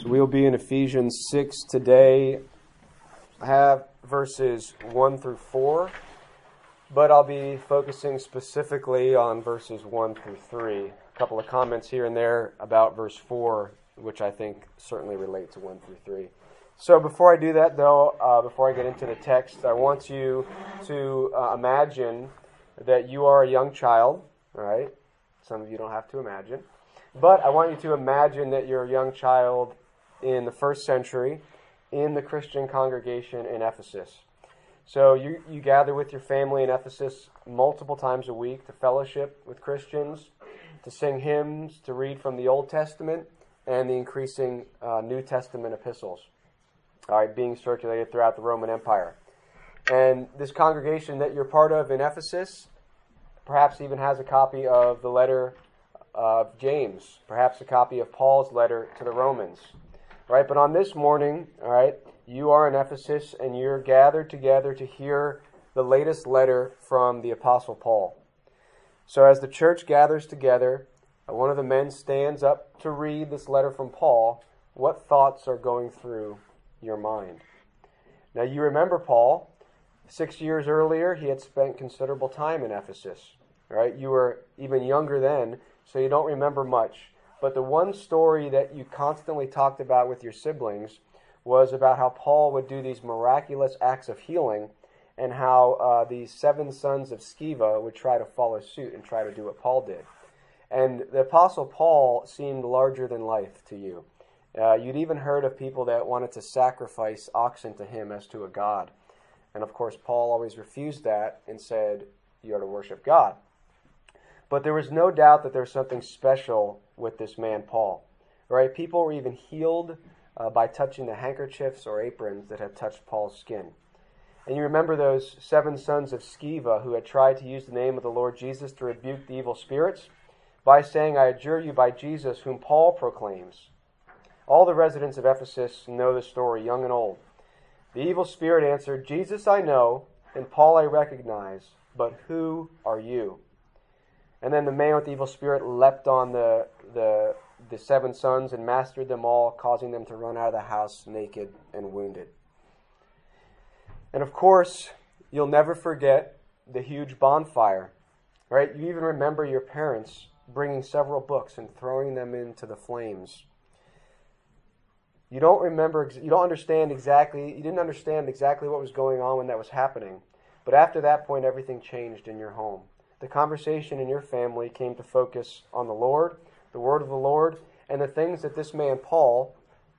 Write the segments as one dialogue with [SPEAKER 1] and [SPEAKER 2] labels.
[SPEAKER 1] So we'll be in Ephesians 6 today. I have verses 1 through 4, but I'll be focusing specifically on verses 1 through 3. A couple of comments here and there about verse 4, which I think certainly relate to 1 through 3. So before I do that, though, uh, before I get into the text, I want you to uh, imagine that you are a young child, all right? Some of you don't have to imagine. But I want you to imagine that you're a young child in the first century in the Christian congregation in Ephesus. So you, you gather with your family in Ephesus multiple times a week to fellowship with Christians, to sing hymns, to read from the Old Testament and the increasing uh, New Testament epistles, all right, being circulated throughout the Roman Empire. And this congregation that you're part of in Ephesus perhaps even has a copy of the letter of James, perhaps a copy of Paul's letter to the Romans. Right? But on this morning, all right, you are in Ephesus and you're gathered together to hear the latest letter from the Apostle Paul. So as the church gathers together, one of the men stands up to read this letter from Paul. What thoughts are going through your mind? Now you remember Paul. Six years earlier, he had spent considerable time in Ephesus. Right? You were even younger then, so you don't remember much. But the one story that you constantly talked about with your siblings was about how Paul would do these miraculous acts of healing and how uh, these seven sons of Sceva would try to follow suit and try to do what Paul did. And the Apostle Paul seemed larger than life to you. Uh, you'd even heard of people that wanted to sacrifice oxen to him as to a god. And of course, Paul always refused that and said, You are to worship God. But there was no doubt that there was something special with this man, Paul. Right? People were even healed uh, by touching the handkerchiefs or aprons that had touched Paul's skin. And you remember those seven sons of Sceva who had tried to use the name of the Lord Jesus to rebuke the evil spirits by saying, I adjure you by Jesus, whom Paul proclaims. All the residents of Ephesus know the story, young and old. The evil spirit answered, Jesus I know, and Paul I recognize, but who are you? And then the man with the evil spirit leapt on the, the, the seven sons and mastered them all, causing them to run out of the house naked and wounded. And of course, you'll never forget the huge bonfire, right? You even remember your parents bringing several books and throwing them into the flames. You don't remember, you don't understand exactly, you didn't understand exactly what was going on when that was happening. But after that point, everything changed in your home the conversation in your family came to focus on the Lord, the word of the Lord, and the things that this man, Paul,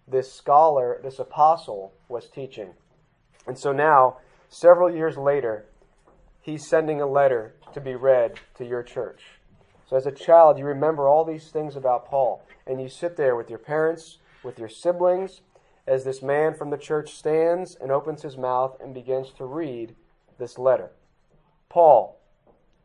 [SPEAKER 1] this scholar, this apostle, was teaching. And so now, several years later, he's sending a letter to be read to your church. So as a child, you remember all these things about Paul, and you sit there with your parents, with your siblings, as this man from the church stands and opens his mouth and begins to read this letter. Paul,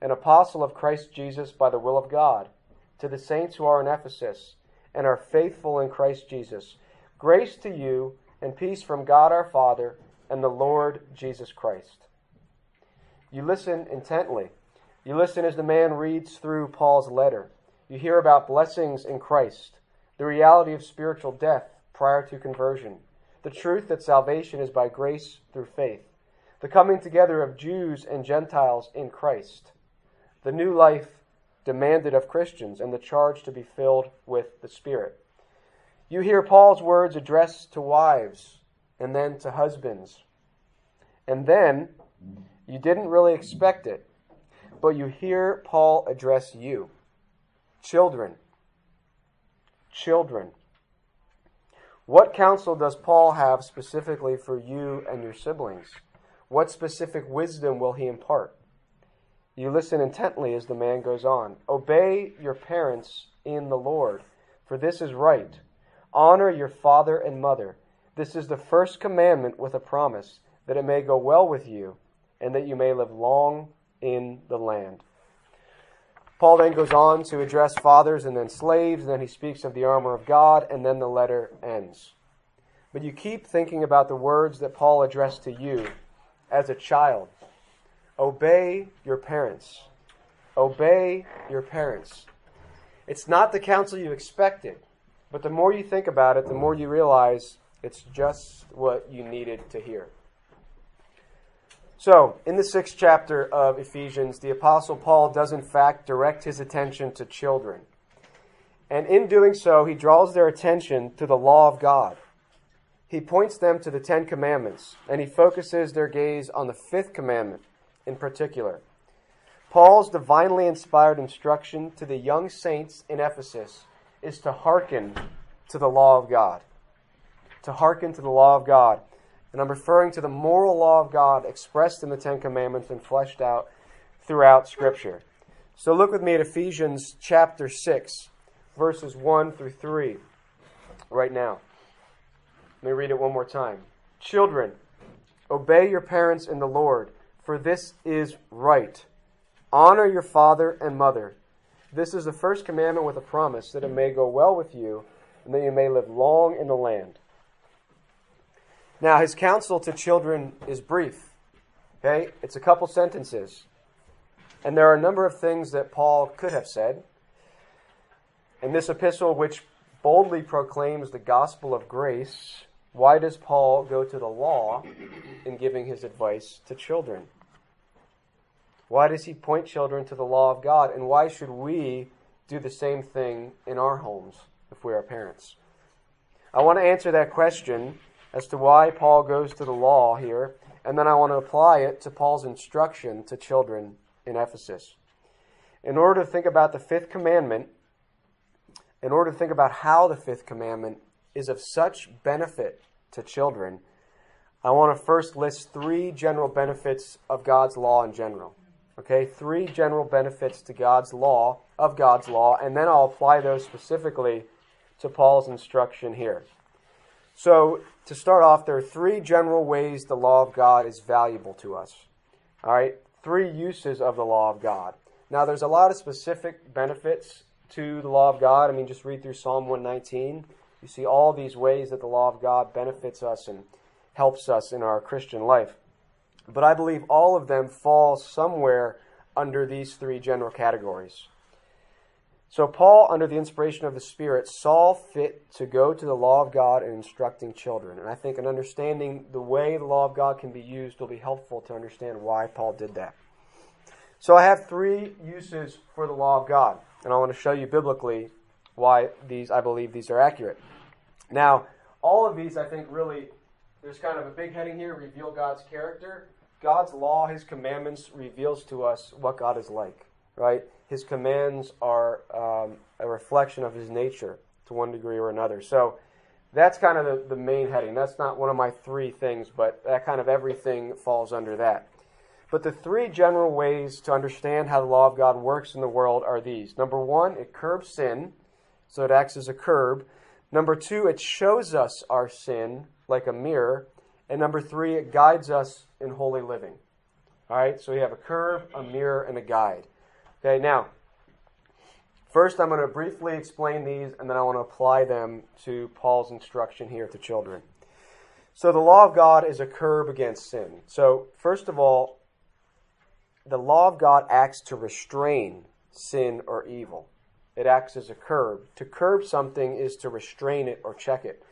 [SPEAKER 1] an apostle of Christ Jesus by the will of God, to the saints who are in Ephesus and are faithful in Christ Jesus. Grace to you and peace from God our Father and the Lord Jesus Christ. You listen intently. You listen as the man reads through Paul's letter. You hear about blessings in Christ, the reality of spiritual death prior to conversion, the truth that salvation is by grace through faith, the coming together of Jews and Gentiles in Christ, the new life demanded of Christians and the charge to be filled with the Spirit. You hear Paul's words addressed to wives and then to husbands. And then, you didn't really expect it, but you hear Paul address you. Children. Children. What counsel does Paul have specifically for you and your siblings? What specific wisdom will he impart? You listen intently as the man goes on. Obey your parents in the Lord, for this is right. Honor your father and mother. This is the first commandment with a promise, that it may go well with you, and that you may live long in the land. Paul then goes on to address fathers and then slaves, and then he speaks of the armor of God, and then the letter ends. But you keep thinking about the words that Paul addressed to you as a child. Obey your parents. Obey your parents. It's not the counsel you expected, But the more you think about it, the more you realize it's just what you needed to hear. So, in the sixth chapter of Ephesians, the Apostle Paul does in fact direct his attention to children. And in doing so, he draws their attention to the law of God. He points them to the Ten Commandments, and he focuses their gaze on the fifth commandment in particular. Paul's divinely inspired instruction to the young saints in Ephesus is to hearken to the law of God. To hearken to the law of God. And I'm referring to the moral law of God expressed in the Ten Commandments and fleshed out throughout Scripture. So look with me at Ephesians chapter 6, verses 1 through 3, right now. Let me read it one more time. Children, obey your parents in the Lord, for this is right. Honor your father and mother. This is the first commandment with a promise that it may go well with you and that you may live long in the land. Now, his counsel to children is brief. Okay? It's a couple sentences. And there are a number of things that Paul could have said. In this epistle, which boldly proclaims the gospel of grace, why does Paul go to the law in giving his advice to children? Why does he point children to the law of God? And why should we do the same thing in our homes if we are parents? I want to answer that question as to why Paul goes to the law here, and then I want to apply it to Paul's instruction to children in Ephesus. In order to think about the fifth commandment, in order to think about how the fifth commandment is of such benefit to children, I want to first list three general benefits of God's law in general. Okay, three general benefits to God's law, of God's law, and then I'll apply those specifically to Paul's instruction here. So, to start off, there are three general ways the law of God is valuable to us. All right, three uses of the law of God. Now, there's a lot of specific benefits to the law of God. I mean, just read through Psalm 119. You see all these ways that the law of God benefits us and helps us in our Christian life. But I believe all of them fall somewhere under these three general categories. So, Paul, under the inspiration of the Spirit, saw fit to go to the law of God in instructing children. And I think in understanding the way the law of God can be used will be helpful to understand why Paul did that. So, I have three uses for the law of God, and I want to show you biblically why these, I believe these are accurate. Now, all of these, I think, really, there's kind of a big heading here reveal God's character. God's law, His commandments, reveals to us what God is like, right? his commands are um, a reflection of his nature to one degree or another. So that's kind of the, the main heading. That's not one of my three things, but that kind of everything falls under that. But the three general ways to understand how the law of God works in the world are these. Number one, it curbs sin, so it acts as a curb. Number two, it shows us our sin like a mirror. And number three, it guides us in holy living. All right, so we have a curb, a mirror, and a guide. Okay, now, first I'm going to briefly explain these and then I want to apply them to Paul's instruction here to children. So, the law of God is a curb against sin. So, first of all, the law of God acts to restrain sin or evil. It acts as a curb. To curb something is to restrain it or check it.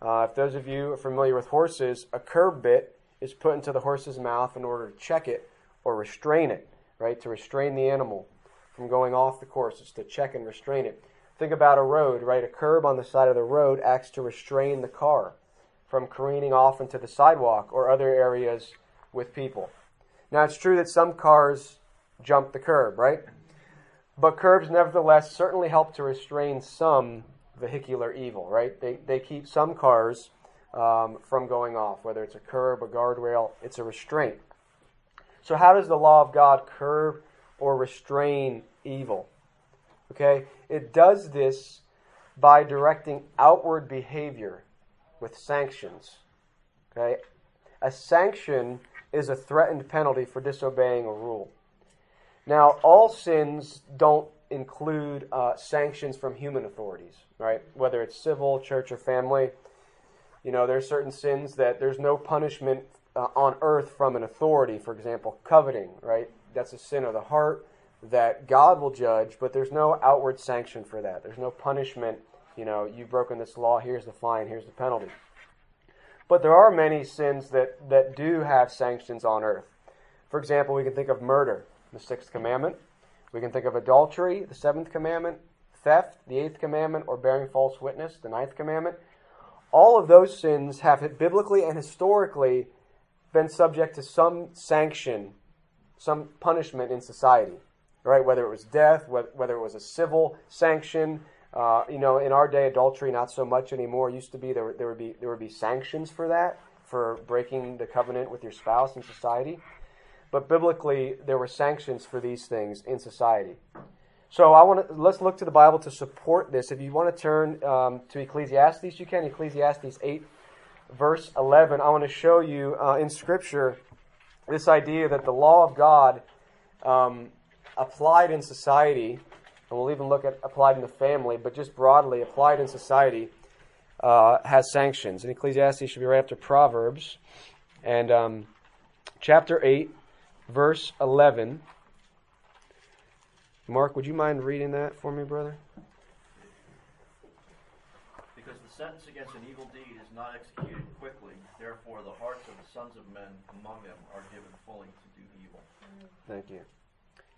[SPEAKER 1] Uh, if those of you are familiar with horses, a curb bit is put into the horse's mouth in order to check it or restrain it, right? To restrain the animal from going off the course. It's to check and restrain it. Think about a road, right? A curb on the side of the road acts to restrain the car from careening off into the sidewalk or other areas with people. Now, it's true that some cars jump the curb, right? But curbs, nevertheless, certainly help to restrain some vehicular evil, right? They, they keep some cars um, from going off, whether it's a curb, a guardrail, it's a restraint. So, how does the law of God curb or restrain evil. Okay? It does this by directing outward behavior with sanctions. Okay? A sanction is a threatened penalty for disobeying a rule. Now, all sins don't include uh, sanctions from human authorities, right? Whether it's civil, church, or family. You know, there's certain sins that there's no punishment uh, on earth from an authority. For example, coveting, right? That's a sin of the heart that God will judge, but there's no outward sanction for that. There's no punishment You know, you've broken this law, here's the fine, here's the penalty. But there are many sins that, that do have sanctions on earth. For example, we can think of murder, the sixth commandment. We can think of adultery, the seventh commandment, theft, the eighth commandment, or bearing false witness, the ninth commandment. All of those sins have biblically and historically been subject to some sanction, some punishment in society, right? Whether it was death, whether it was a civil sanction. Uh, you know, in our day, adultery not so much anymore. It used to be there, there would be there would be sanctions for that, for breaking the covenant with your spouse in society. But biblically, there were sanctions for these things in society. So I want to let's look to the Bible to support this. If you want to turn um, to Ecclesiastes, you can. Ecclesiastes eight, verse eleven. I want to show you uh, in Scripture this idea that the law of God um, applied in society, and we'll even look at applied in the family, but just broadly applied in society, uh, has sanctions. And Ecclesiastes should be right after Proverbs, and um, chapter eight, verse eleven. Mark, would you mind reading that for me, brother?
[SPEAKER 2] Because the sentence against an evil deed is not executed quickly, therefore the hearts of the sons of men among them are given fully to do evil.
[SPEAKER 1] Thank you.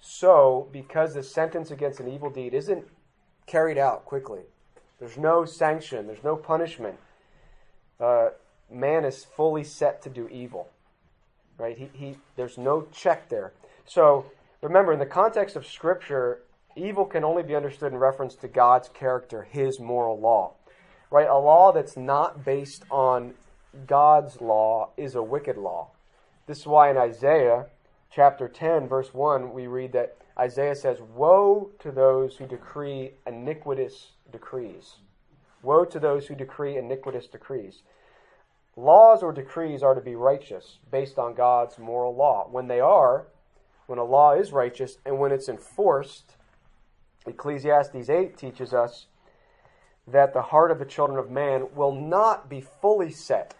[SPEAKER 1] So, because the sentence against an evil deed isn't carried out quickly, there's no sanction, there's no punishment, uh, man is fully set to do evil. Right? He, he, there's no check there. So, Remember, in the context of Scripture, evil can only be understood in reference to God's character, His moral law. Right? A law that's not based on God's law is a wicked law. This is why in Isaiah chapter 10, verse 1, we read that Isaiah says, Woe to those who decree iniquitous decrees. Woe to those who decree iniquitous decrees. Laws or decrees are to be righteous, based on God's moral law. When they are, when a law is righteous and when it's enforced, Ecclesiastes 8 teaches us that the heart of the children of man will not be fully set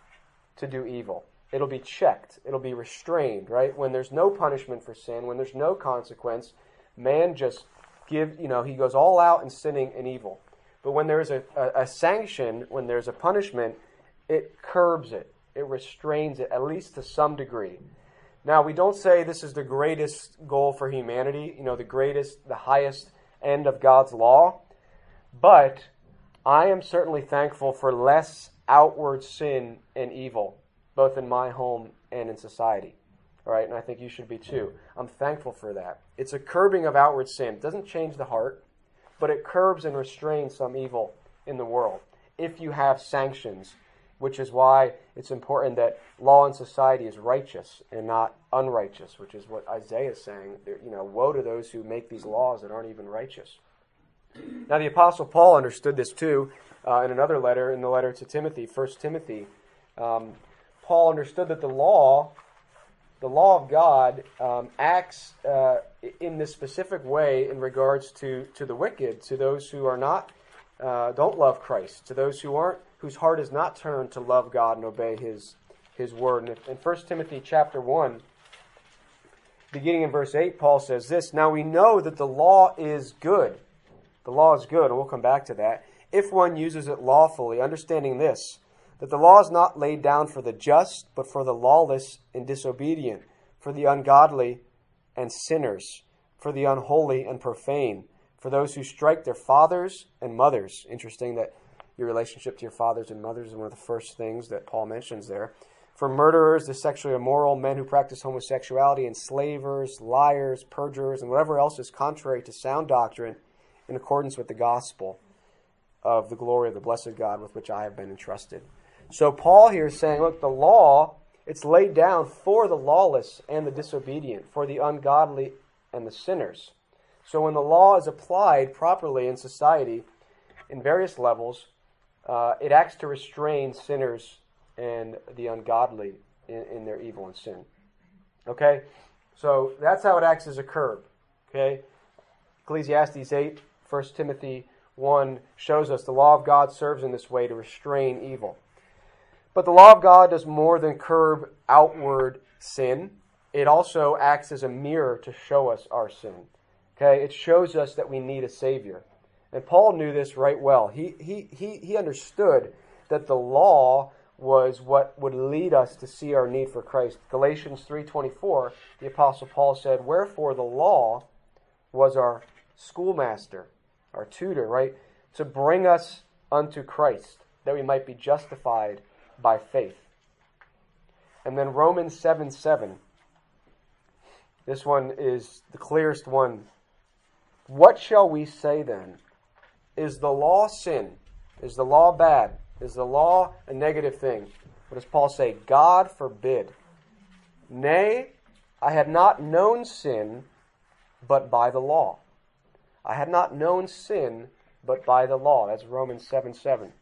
[SPEAKER 1] to do evil. It'll be checked, it'll be restrained, right? When there's no punishment for sin, when there's no consequence, man just give, you know, he goes all out in sinning and evil. But when there's a, a, a sanction, when there's a punishment, it curbs it, it restrains it, at least to some degree. Now, we don't say this is the greatest goal for humanity, you know, the greatest, the highest end of God's law, but I am certainly thankful for less outward sin and evil, both in my home and in society. All right, and I think you should be too. I'm thankful for that. It's a curbing of outward sin. It doesn't change the heart, but it curbs and restrains some evil in the world if you have sanctions which is why it's important that law in society is righteous and not unrighteous, which is what Isaiah is saying. You know, woe to those who make these laws that aren't even righteous. Now, the Apostle Paul understood this too uh, in another letter, in the letter to Timothy, 1 Timothy. Um, Paul understood that the law, the law of God, um, acts uh, in this specific way in regards to, to the wicked, to those who are not, uh, don't love Christ, to those who aren't whose heart is not turned to love God and obey His His word. And in 1 Timothy chapter one, beginning in verse eight, Paul says this: Now we know that the law is good. The law is good, and we'll come back to that. If one uses it lawfully, understanding this, that the law is not laid down for the just, but for the lawless and disobedient, for the ungodly and sinners, for the unholy and profane, for those who strike their fathers and mothers. Interesting that your relationship to your fathers and mothers is one of the first things that Paul mentions there. For murderers, the sexually immoral, men who practice homosexuality, enslavers, liars, perjurers, and whatever else is contrary to sound doctrine in accordance with the gospel of the glory of the blessed God with which I have been entrusted. So Paul here is saying, look, the law, it's laid down for the lawless and the disobedient, for the ungodly and the sinners. So when the law is applied properly in society in various levels, uh, it acts to restrain sinners and the ungodly in, in their evil and sin. Okay? So that's how it acts as a curb. Okay? Ecclesiastes 8, 1 Timothy 1 shows us the law of God serves in this way to restrain evil. But the law of God does more than curb outward sin. It also acts as a mirror to show us our sin. Okay? It shows us that we need a Savior. And Paul knew this right well. He, he, he, he understood that the law was what would lead us to see our need for Christ. Galatians 3:24, the apostle Paul said, "Wherefore the law was our schoolmaster, our tutor, right, to bring us unto Christ, that we might be justified by faith." And then Romans 7 7. This one is the clearest one. What shall we say then? Is the law sin? Is the law bad? Is the law a negative thing? What does Paul say? God forbid. Nay, I had not known sin but by the law. I had not known sin but by the law. That's Romans 7 7.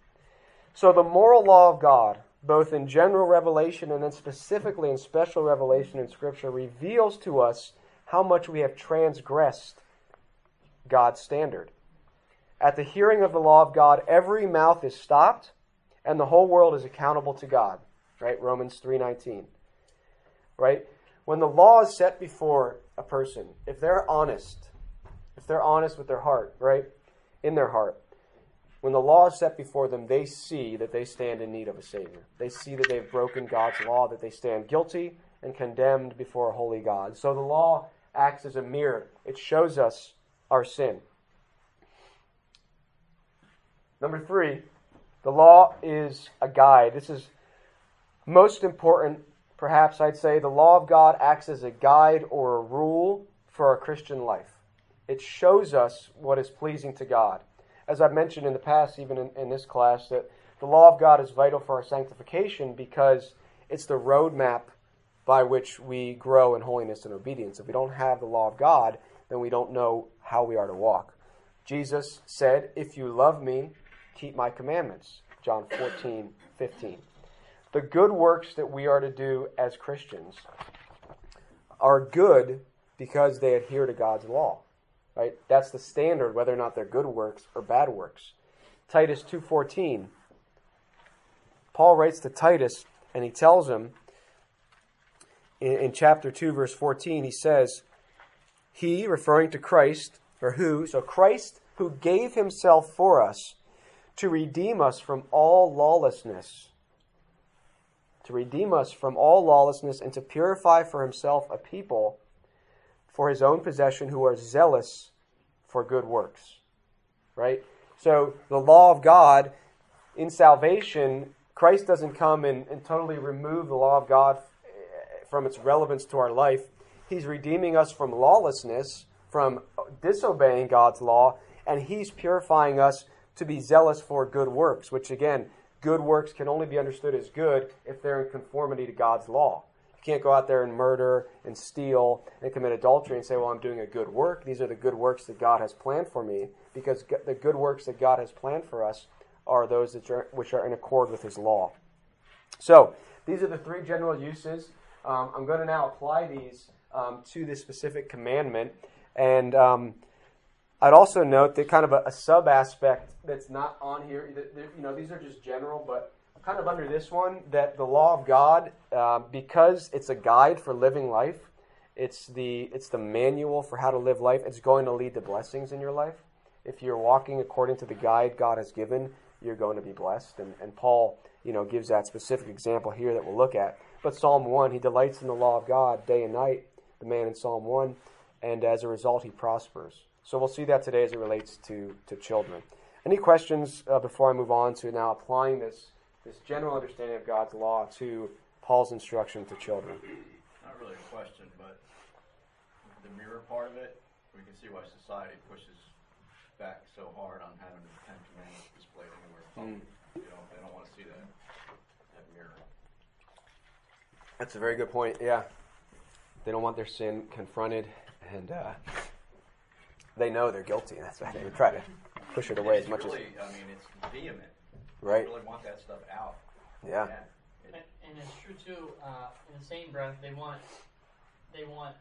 [SPEAKER 1] So the moral law of God, both in general revelation and then specifically in special revelation in Scripture, reveals to us how much we have transgressed God's standard. At the hearing of the law of God, every mouth is stopped and the whole world is accountable to God. Right? Romans 3:19. Right? When the law is set before a person, if they're honest, if they're honest with their heart, right? In their heart, when the law is set before them, they see that they stand in need of a Savior. They see that they've broken God's law, that they stand guilty and condemned before a holy God. So the law acts as a mirror, it shows us our sin. Number three, the law is a guide. This is most important, perhaps I'd say. The law of God acts as a guide or a rule for our Christian life. It shows us what is pleasing to God. As I've mentioned in the past, even in, in this class, that the law of God is vital for our sanctification because it's the roadmap by which we grow in holiness and obedience. If we don't have the law of God, then we don't know how we are to walk. Jesus said, If you love me, keep my commandments. John 14, 15. The good works that we are to do as Christians are good because they adhere to God's law. Right? That's the standard whether or not they're good works or bad works. Titus 2:14. Paul writes to Titus and he tells him in, in chapter 2 verse 14 he says he referring to Christ or who so Christ who gave himself for us to redeem us from all lawlessness. To redeem us from all lawlessness and to purify for himself a people for his own possession who are zealous for good works. Right? So the law of God in salvation, Christ doesn't come and, and totally remove the law of God eh, from its relevance to our life. He's redeeming us from lawlessness, from disobeying God's law, and He's purifying us to be zealous for good works, which again, good works can only be understood as good if they're in conformity to God's law. You can't go out there and murder and steal and commit adultery and say, well, I'm doing a good work. These are the good works that God has planned for me, because the good works that God has planned for us are those are, which are in accord with His law. So, these are the three general uses. Um, I'm going to now apply these um, to this specific commandment. And um, I'd also note that kind of a, a sub aspect that's not on here. You know, these are just general, but kind of under this one, that the law of God, uh, because it's a guide for living life, it's the it's the manual for how to live life. It's going to lead to blessings in your life. If you're walking according to the guide God has given, you're going to be blessed. And, and Paul, you know, gives that specific example here that we'll look at. But Psalm one, he delights in the law of God day and night. The man in Psalm one, and as a result, he prospers. So we'll see that today as it relates to, to children. Any questions uh, before I move on to now applying this, this general understanding of God's law to Paul's instruction to children?
[SPEAKER 2] Not really a question, but the mirror part of it, we can see why society pushes back so hard on having the Ten Commandments displayed anywhere. Mm. You know, they don't want to see that, that mirror.
[SPEAKER 1] That's a very good point. Yeah, they don't want their sin confronted, and uh, they know they're guilty. That's why they try to push it away
[SPEAKER 2] as
[SPEAKER 1] much
[SPEAKER 2] really,
[SPEAKER 1] as.
[SPEAKER 2] I mean, it's vehement.
[SPEAKER 1] Right.
[SPEAKER 2] They really want that stuff out.
[SPEAKER 1] Yeah.
[SPEAKER 2] yeah.
[SPEAKER 3] And, and, it's true too. Uh, in the same breath, they want they want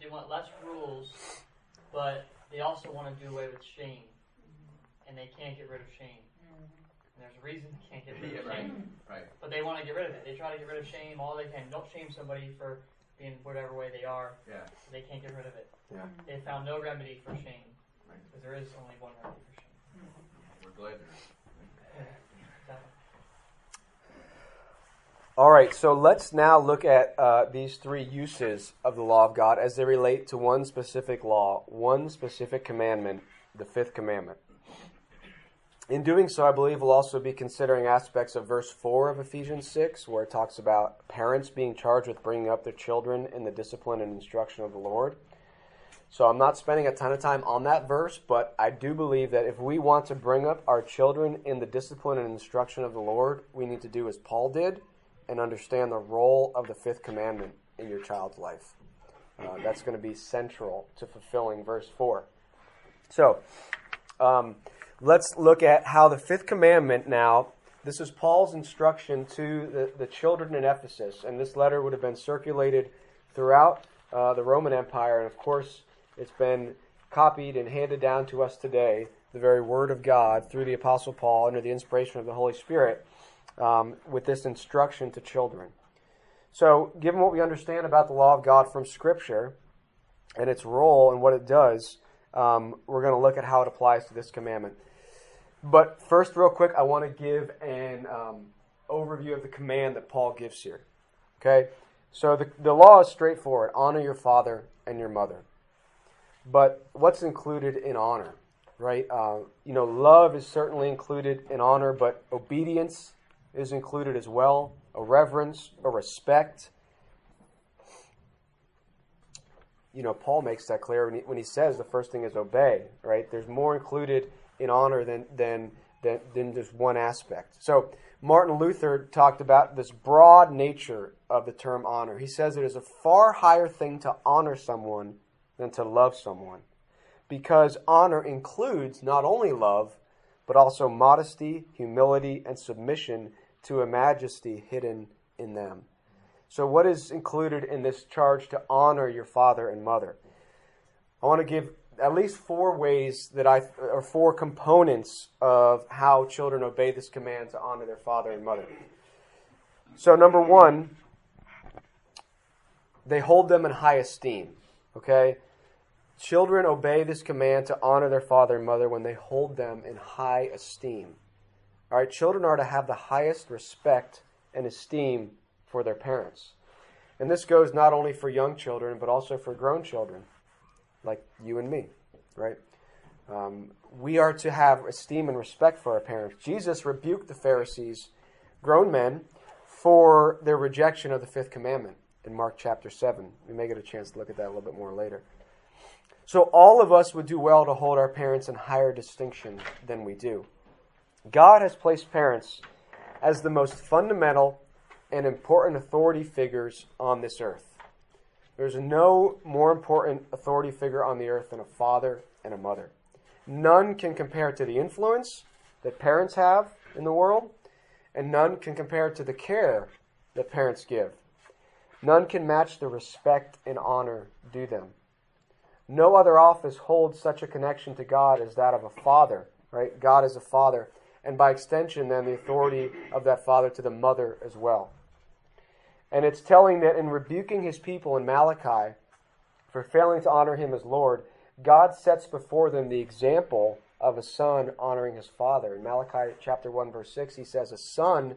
[SPEAKER 3] they want less rules, but they also want to do away with shame, and they can't get rid of shame. And there's a reason they can't get rid of shame.
[SPEAKER 2] Right. right.
[SPEAKER 3] But they want to get rid of it. They try to get rid of shame all they can. Don't shame somebody for being whatever way they are.
[SPEAKER 2] Yeah.
[SPEAKER 3] They can't get rid of it.
[SPEAKER 1] Yeah.
[SPEAKER 3] They found no remedy for shame. Because there is only one remedy for shame.
[SPEAKER 2] We're glad there is.
[SPEAKER 1] All right, so let's now look at uh, these three uses of the law of God as they relate to one specific law, one specific commandment, the fifth commandment. In doing so, I believe we'll also be considering aspects of verse 4 of Ephesians 6, where it talks about parents being charged with bringing up their children in the discipline and instruction of the Lord. So I'm not spending a ton of time on that verse, but I do believe that if we want to bring up our children in the discipline and instruction of the Lord, we need to do as Paul did and understand the role of the fifth commandment in your child's life. Uh, that's going to be central to fulfilling verse 4. So, um, let's look at how the fifth commandment now, this is Paul's instruction to the, the children in Ephesus, and this letter would have been circulated throughout uh, the Roman Empire, and of course, it's been copied and handed down to us today, the very Word of God, through the Apostle Paul under the inspiration of the Holy Spirit um, with this instruction to children. So, given what we understand about the law of God from Scripture and its role and what it does, um, we're going to look at how it applies to this commandment. But first, real quick, I want to give an um, overview of the command that Paul gives here. Okay? So, the, the law is straightforward honor your father and your mother. But what's included in honor? Right? Uh, you know, love is certainly included in honor, but obedience is included as well a reverence, a respect. You know, Paul makes that clear when he, when he says the first thing is obey, right? There's more included in honor than, than, than, than just one aspect. So, Martin Luther talked about this broad nature of the term honor. He says it is a far higher thing to honor someone than to love someone. Because honor includes not only love, but also modesty, humility, and submission to a majesty hidden in them. So, what is included in this charge to honor your father and mother? I want to give at least four ways that I, or four components of how children obey this command to honor their father and mother. So, number one, they hold them in high esteem. Okay? Children obey this command to honor their father and mother when they hold them in high esteem. All right, children are to have the highest respect and esteem for their parents. And this goes not only for young children, but also for grown children, like you and me, right? Um, we are to have esteem and respect for our parents. Jesus rebuked the Pharisees, grown men, for their rejection of the fifth commandment in Mark chapter 7. We may get a chance to look at that a little bit more later. So, all of us would do well to hold our parents in higher distinction than we do. God has placed parents as the most fundamental and important authority figures on this earth. There's no more important authority figure on the earth than a father and a mother. None can compare to the influence that parents have in the world, and none can compare to the care that parents give. None can match the respect and honor due them. No other office holds such a connection to God as that of a father, right? God is a father and by extension, then, the authority of that father to the mother as well. And it's telling that in rebuking his people in Malachi for failing to honor him as Lord, God sets before them the example of a son honoring his father. In Malachi chapter 1 verse 6 he says a son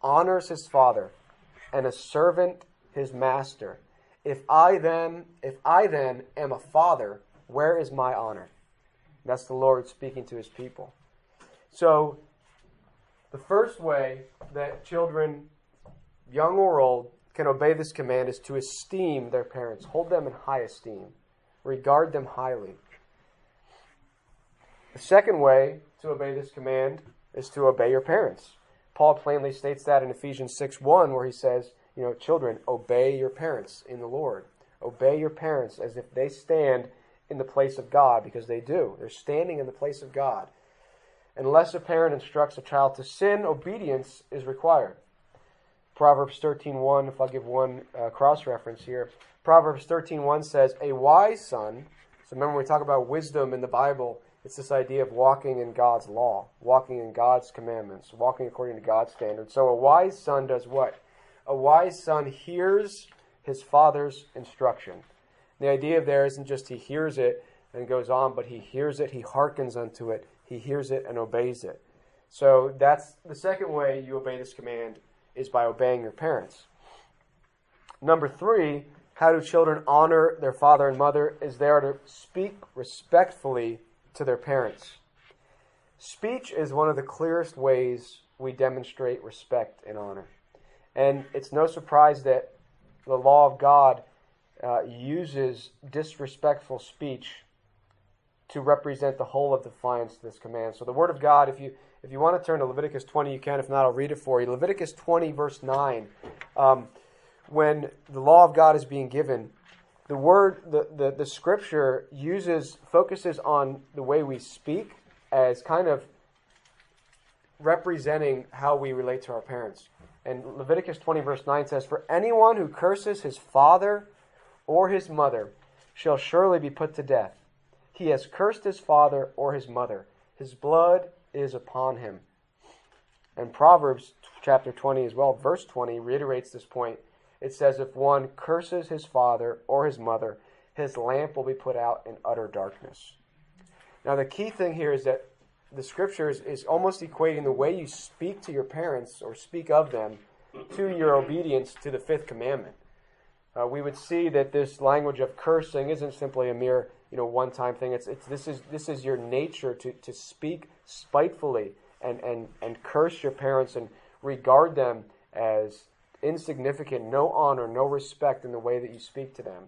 [SPEAKER 1] honors his father and a servant his master. If I then if I then am a father, where is my honor? That's the Lord speaking to his people. So, the first way that children, young or old, can obey this command is to esteem their parents, hold them in high esteem, regard them highly. The second way to obey this command is to obey your parents. Paul plainly states that in Ephesians 6 1, where he says, You know, children, obey your parents in the Lord. Obey your parents as if they stand in the place of God, because they do. They're standing in the place of God. Unless a parent instructs a child to sin, obedience is required. Proverbs 13:1, if I'll give one uh, cross reference here. Proverbs 13:1 says, "A wise son." So remember we talk about wisdom in the Bible, it's this idea of walking in God's law, walking in God's commandments, walking according to God's standards. So a wise son does what? A wise son hears his father's instruction. The idea there isn't just he hears it and goes on, but he hears it, he hearkens unto it, he hears it and obeys it. So that's the second way you obey this command is by obeying your parents. Number three, how do children honor their father and mother? Is they are to speak respectfully to their parents. Speech is one of the clearest ways we demonstrate respect and honor. And it's no surprise that the law of God uh, uses disrespectful speech to represent the whole of defiance to this command. So the word of God, if you if you want to turn to Leviticus 20, you can. If not, I'll read it for you. Leviticus 20, verse 9. Um, when the law of God is being given, the word, the, the, the scripture uses, focuses on the way we speak as kind of representing how we relate to our parents. And Leviticus 20, verse 9 says, For anyone who curses his father or his mother shall surely be put to death. He has cursed his father or his mother. His blood is upon him. And Proverbs chapter 20 as well, verse 20, reiterates this point. It says, If one curses his father or his mother, his lamp will be put out in utter darkness. Now, the key thing here is that the scriptures is almost equating the way you speak to your parents or speak of them to your obedience to the fifth commandment. Uh, we would see that this language of cursing isn't simply a mere you know one time thing. It's, it's this is this is your nature to, to speak spitefully and, and, and curse your parents and regard them as insignificant, no honor, no respect in the way that you speak to them.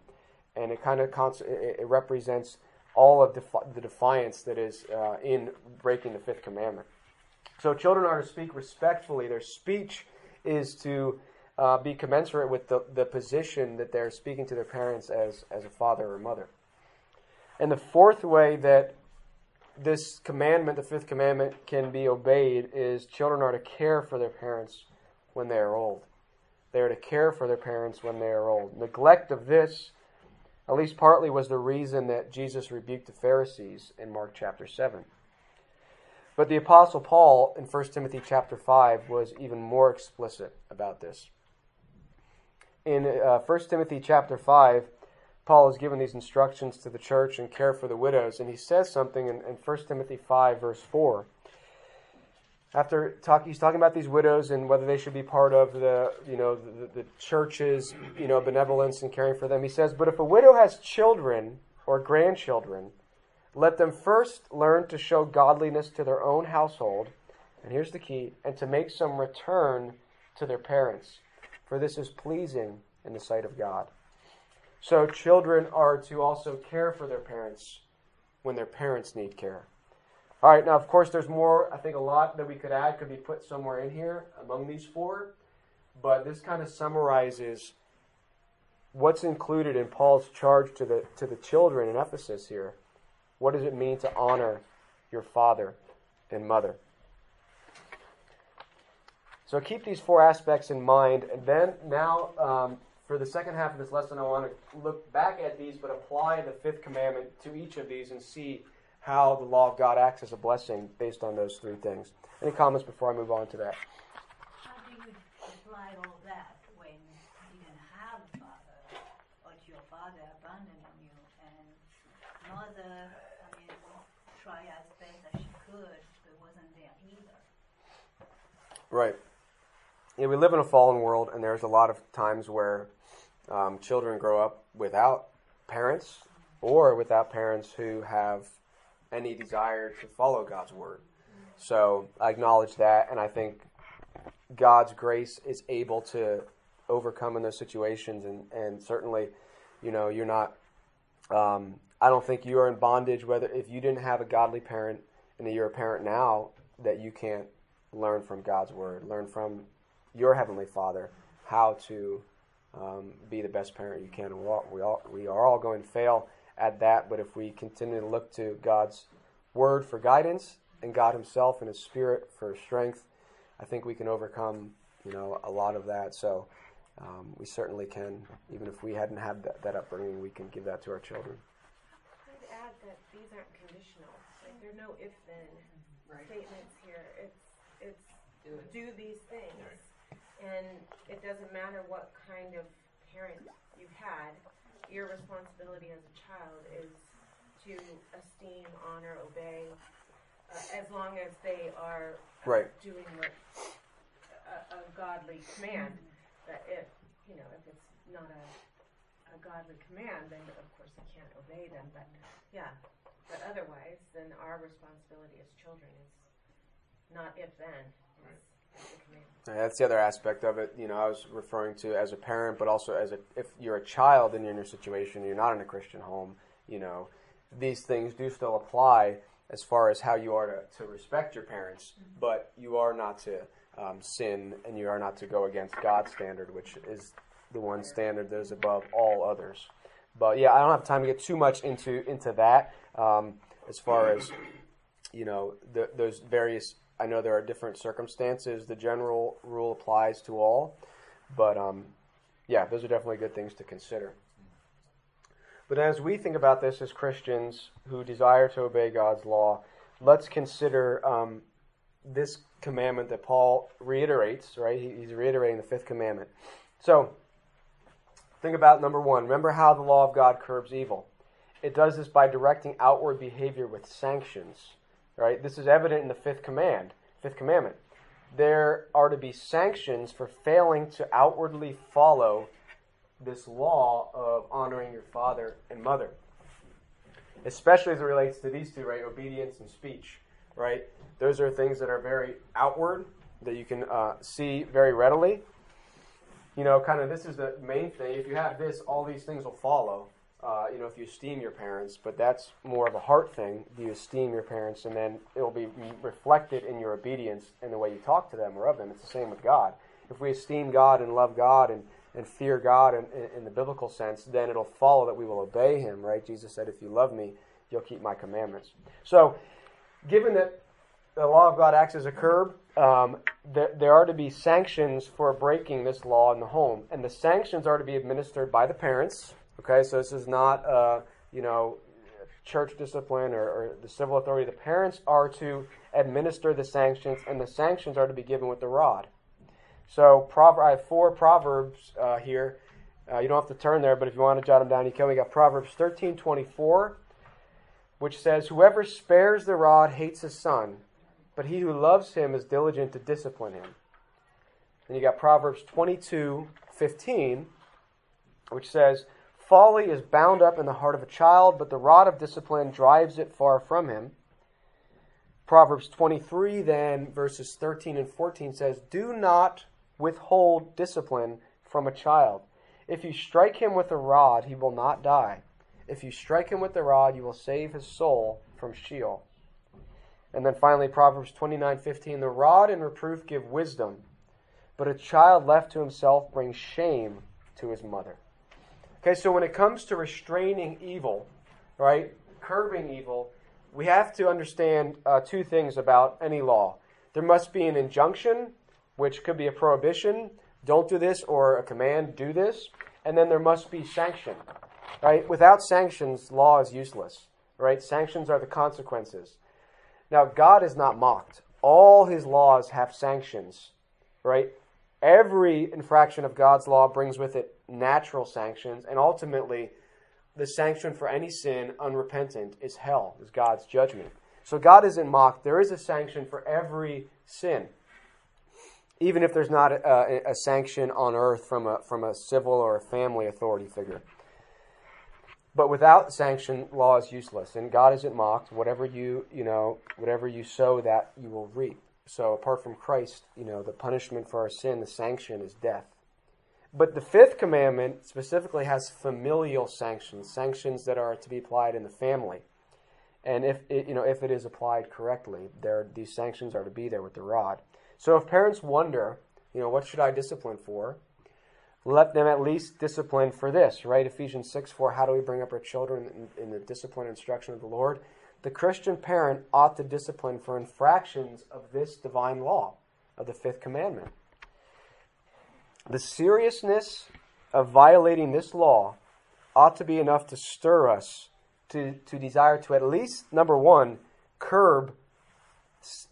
[SPEAKER 1] And it kind of cons- it, represents all of defi- the defiance that is uh, in breaking the fifth commandment. So children are to speak respectfully. Their speech is to uh, be commensurate with the, the position that they're speaking to their parents as, as a father or mother. And the fourth way that this commandment, the fifth commandment, can be obeyed is children are to care for their parents when they are old. They are to care for their parents when they are old. Neglect of this, at least partly, was the reason that Jesus rebuked the Pharisees in Mark chapter 7. But the Apostle Paul in 1 Timothy chapter 5 was even more explicit about this. In uh, 1 Timothy chapter 5, Paul has given these instructions to the church and care for the widows, and he says something in, in 1 Timothy 5, verse 4. After talk, he's talking about these widows and whether they should be part of the, you know, the, the church's, you know, benevolence and caring for them. He says, "But if a widow has children or grandchildren, let them first learn to show godliness to their own household, and here's the key, and to make some return to their parents, for this is pleasing in the sight of God." So children are to also care for their parents when their parents need care. All right, now of course there's more. I think a lot that we could add could be put somewhere in here among these four, but this kind of summarizes what's included in Paul's charge to the to the children in Ephesus here. What does it mean to honor your father and mother? So keep these four aspects in mind, and then now um, for the second half of this lesson, I want to look back at these, but apply the fifth commandment to each of these and see how the law of God acts as a blessing based on those three things. Any comments before I move on to that?
[SPEAKER 4] How do you apply all that when you didn't have a father, or your father abandoned you, and mother, I mean, tried as best as she could, but wasn't there either?
[SPEAKER 1] Right. Yeah, we live in a fallen world, and there's a lot of times where um, children grow up without parents or without parents who have any desire to follow God's word. So I acknowledge that, and I think God's grace is able to overcome in those situations, and, and certainly, you know, you're not. Um, I don't think you are in bondage whether if you didn't have a godly parent and you're a parent now that you can't learn from God's word, learn from your heavenly Father how to um, be the best parent you can. And we all, we all we are all going to fail at that, but if we continue to look to God's word for guidance and God Himself and His Spirit for strength, I think we can overcome you know a lot of that. So. Um, we certainly can, even if we hadn't had that, that upbringing, we can give that to our children.
[SPEAKER 5] I'd add that these aren't conditional. Like there are no if then statements here. It's it's do, these things, and it doesn't matter what kind of parent you've had. Your responsibility as a child is to esteem, honor, obey uh, as long as they are uh,
[SPEAKER 1] Right.
[SPEAKER 5] doing what a, a godly command. That if you know if it's not a a godly command, then of course they can't obey them. But yeah, but otherwise, then our responsibility as children is not if then. It's the command.
[SPEAKER 1] Yeah, That's the other aspect of it. You know, I was referring to as a parent, but also as a if you're a child and you're in your situation, you're not in a Christian home. You know, these things do still apply as far as how you are to, to respect your parents, but you are not to um, sin and you are not to go against God's standard, which is the one standard that is above all others. But yeah, I don't have time to get too much into into that um, as far as you know the, those various. I know there are different circumstances. The general rule applies to all, but um, yeah, those are definitely good things to consider. But as we think about this as Christians who desire to obey God's law, let's consider um, this commandment that Paul reiterates. Right, he's reiterating the fifth commandment. So think about number one. Remember how the law of God curbs evil. It does this by directing outward behavior with sanctions. Right? This is evident in the fifth command, fifth commandment. There are to be sanctions for failing to outwardly follow this law of honoring your father and mother. Especially as it relates to these two, right? Obedience and speech, right? Those are things that are very outward, that you can uh, see very readily. You know, kind of this is the main thing. If you have this, all these things will follow. Uh, you know, if you esteem your parents, but that's more of a heart thing. Do you esteem your parents, and then it will be reflected in your obedience and the way you talk to them or of them. It's the same with God. If we esteem God and love God and, and fear God in, in, in the biblical sense, then it'll follow that we will obey Him, right? Jesus said, If you love me, you'll keep my commandments. So, given that the law of God acts as a curb, um, there, there are to be sanctions for breaking this law in the home. And the sanctions are to be administered by the parents. Okay, so this is not, uh, you know, church discipline or, or the civil authority. The parents are to administer the sanctions, and the sanctions are to be given with the rod. So Prover- I have four proverbs uh, here. Uh, you don't have to turn there, but if you want to jot them down, you can. We got Proverbs thirteen twenty four, which says, "Whoever spares the rod hates his son, but he who loves him is diligent to discipline him." And you got Proverbs twenty two fifteen, which says, "Folly is bound up in the heart of a child, but the rod of discipline drives it far from him." Proverbs 23, then, verses 13 and 14 says, Do not withhold discipline from a child. If you strike him with a rod, he will not die. If you strike him with the rod, you will save his soul from Sheol. And then finally, Proverbs 29, 15, The rod and reproof give wisdom, but a child left to himself brings shame to his mother. Okay, so when it comes to restraining evil, right, curbing evil, we have to understand uh, two things about any law. There must be an injunction, which could be a prohibition, don't do this, or a command, do this, and then there must be sanction. Right? Without sanctions, law is useless. Right? Sanctions are the consequences. Now, God is not mocked. All his laws have sanctions. Right? Every infraction of God's law brings with it natural sanctions, and ultimately, the sanction for any sin unrepentant is hell, is God's judgment. So God isn't mocked. There is a sanction for every sin, even if there's not a, a, a, sanction on earth from a, from a civil or a family authority figure. But without sanction, law is useless, and God isn't mocked. Whatever you you know, whatever you sow, that you will reap. So apart from Christ, you know, the punishment for our sin, the sanction is death. But the fifth commandment specifically has familial sanctions, sanctions that are to be applied in the family. And if it, you know if it is applied correctly, there these sanctions are to be there with the rod. So if parents wonder, you know, what should I discipline for? Let them at least discipline for this, right? Ephesians 6 4, how do we bring up our children in, in the discipline and instruction of the Lord? The Christian parent ought to discipline for infractions of this divine law, of the fifth commandment. The seriousness of violating this law ought to be enough to stir us to, to desire to at least, number one, curb,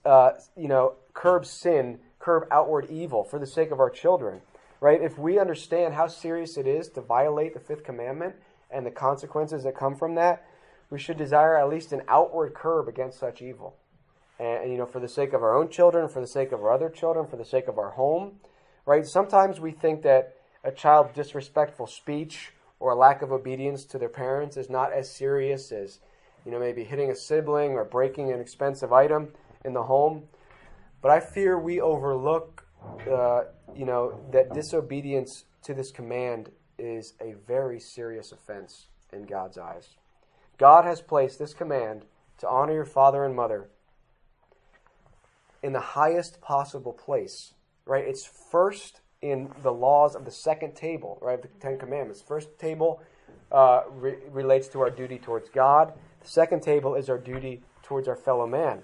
[SPEAKER 1] uh, you know, curb sin, curb outward evil for the sake of our children, right? If we understand how serious it is to violate the fifth commandment and the consequences that come from that, we should desire at least an outward curb against such evil. and, you know, for the sake of our own children, for the sake of our other children, for the sake of our home, right? Sometimes we think that a child's disrespectful speech or a lack of obedience to their parents is not as serious as, you know, maybe hitting a sibling or breaking an expensive item in the home. But I fear we overlook, uh, you know, that disobedience to this command is a very serious offense in God's eyes. God has placed this command to honor your father and mother in the highest possible place, right? It's first in the laws of the second table, right? The Ten Commandments. First table uh, re- relates to our duty towards God. The second table is our duty towards our fellow man.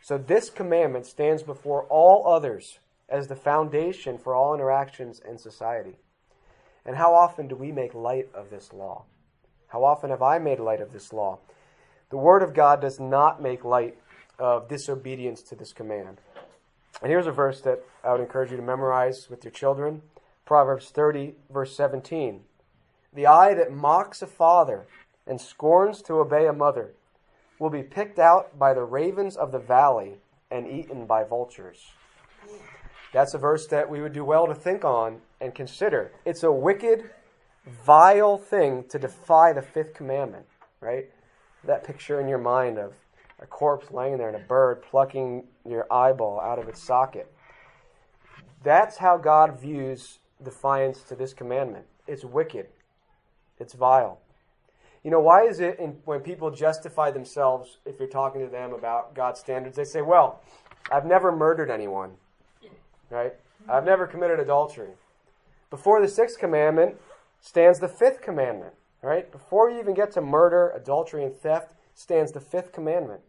[SPEAKER 1] So this commandment stands before all others as the foundation for all interactions in society. And how often do we make light of this law? How often have I made light of this law? The Word of God does not make light of disobedience to this command. And here's a verse that I would encourage you to memorize with your children Proverbs 30, verse 17. The eye that mocks a father and scorns to obey a mother will be picked out by the ravens of the valley and eaten by vultures. That's a verse that we would do well to think on and consider. It's a wicked, vile thing to defy the fifth commandment, right? That picture in your mind of a corpse laying there and a bird plucking your eyeball out of its socket. That's how God views defiance to this commandment. It's wicked, it's vile. You know, why is it in, when people justify themselves, if you're talking to them about God's standards, they say, Well, I've never murdered anyone, right? I've never committed adultery. Before the sixth commandment stands the fifth commandment, right? Before you even get to murder, adultery, and theft, stands the fifth commandment.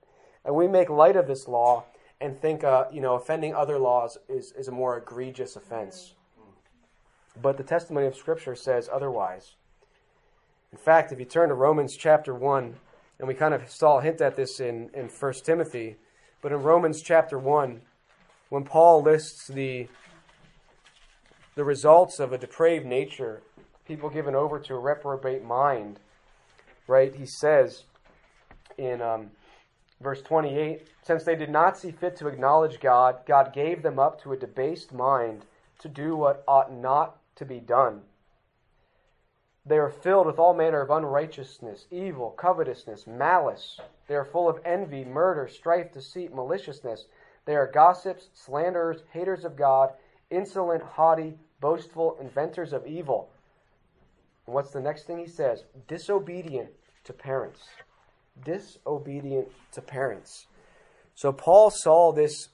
[SPEAKER 1] And we make light of this law and think, uh, you know, offending other laws is, is a more egregious offense. But the testimony of Scripture says otherwise. In fact, if you turn to Romans chapter 1, and we kind of saw a hint at this in, in 1 Timothy, but in Romans chapter 1, when Paul lists the, the results of a depraved nature, people given over to a reprobate mind, right, he says in um, verse 28 Since they did not see fit to acknowledge God, God gave them up to a debased mind to do what ought not to be done. They are filled with all manner of unrighteousness, evil, covetousness, malice. They are full of envy, murder, strife, deceit, maliciousness. They are gossips, slanderers, haters of God, insolent, haughty, boastful, inventors of evil. And what's the next thing he says? Disobedient to parents. Disobedient to parents. So Paul saw this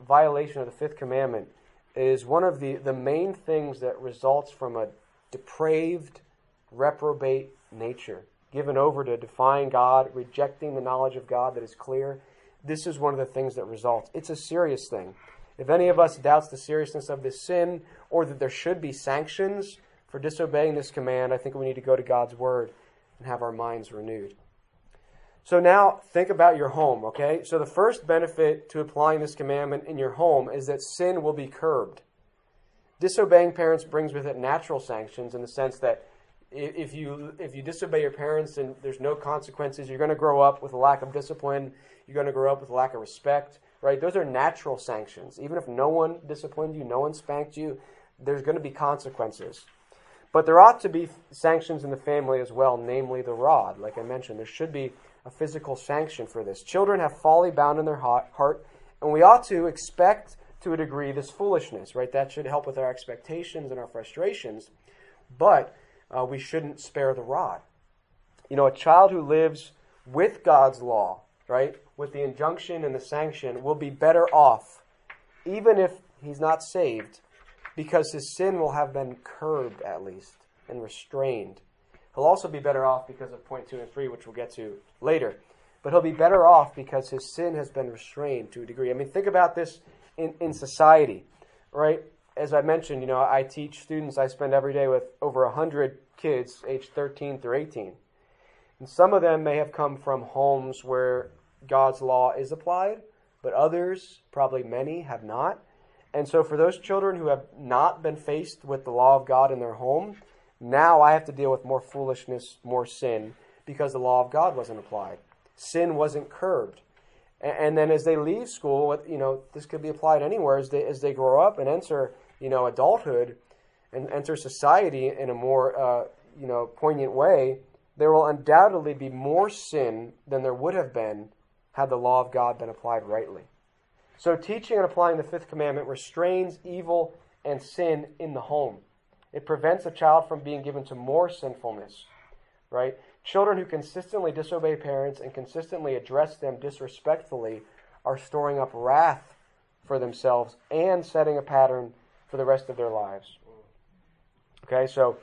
[SPEAKER 1] violation of the fifth commandment is one of the, the main things that results from a depraved, reprobate nature, given over to defying God, rejecting the knowledge of God that is clear. This is one of the things that results. It's a serious thing. If any of us doubts the seriousness of this sin or that there should be sanctions for disobeying this command, I think we need to go to God's Word and have our minds renewed. So now think about your home, okay? So the first benefit to applying this commandment in your home is that sin will be curbed. Disobeying parents brings with it natural sanctions in the sense that if you if you disobey your parents and there's no consequences, you're going to grow up with a lack of discipline. You're going to grow up with a lack of respect, right? Those are natural sanctions. Even if no one disciplined you, no one spanked you, there's going to be consequences. But there ought to be sanctions in the family as well, namely the rod. Like I mentioned, there should be a physical sanction for this. Children have folly bound in their heart, and we ought to expect to a degree this foolishness, right? That should help with our expectations and our frustrations. But uh, we shouldn't spare the rod. You know, a child who lives with God's law, right, with the injunction and the sanction, will be better off, even if he's not saved, because his sin will have been curbed at least and restrained. He'll also be better off because of point two and three, which we'll get to later. But he'll be better off because his sin has been restrained to a degree. I mean, think about this in, in society, right? as I mentioned, you know, I teach students. I spend every day with over 100 kids aged 13 through 18. And some of them may have come from homes where God's law is applied, but others, probably many, have not. And so for those children who have not been faced with the law of God in their home, now I have to deal with more foolishness, more sin, because the law of God wasn't applied. Sin wasn't curbed. And, then as they leave school, you know, this could be applied anywhere as they as they grow up and enter, you know, adulthood and enter society in a more, uh, you know, poignant way. There will undoubtedly be more sin than there would have been had the law of God been applied rightly. So, teaching and applying the fifth commandment restrains evil and sin in the home. It prevents a child from being given to more sinfulness, right? Children who consistently disobey parents and consistently address them disrespectfully are storing up wrath for themselves and setting a pattern for the rest of their lives. Okay, so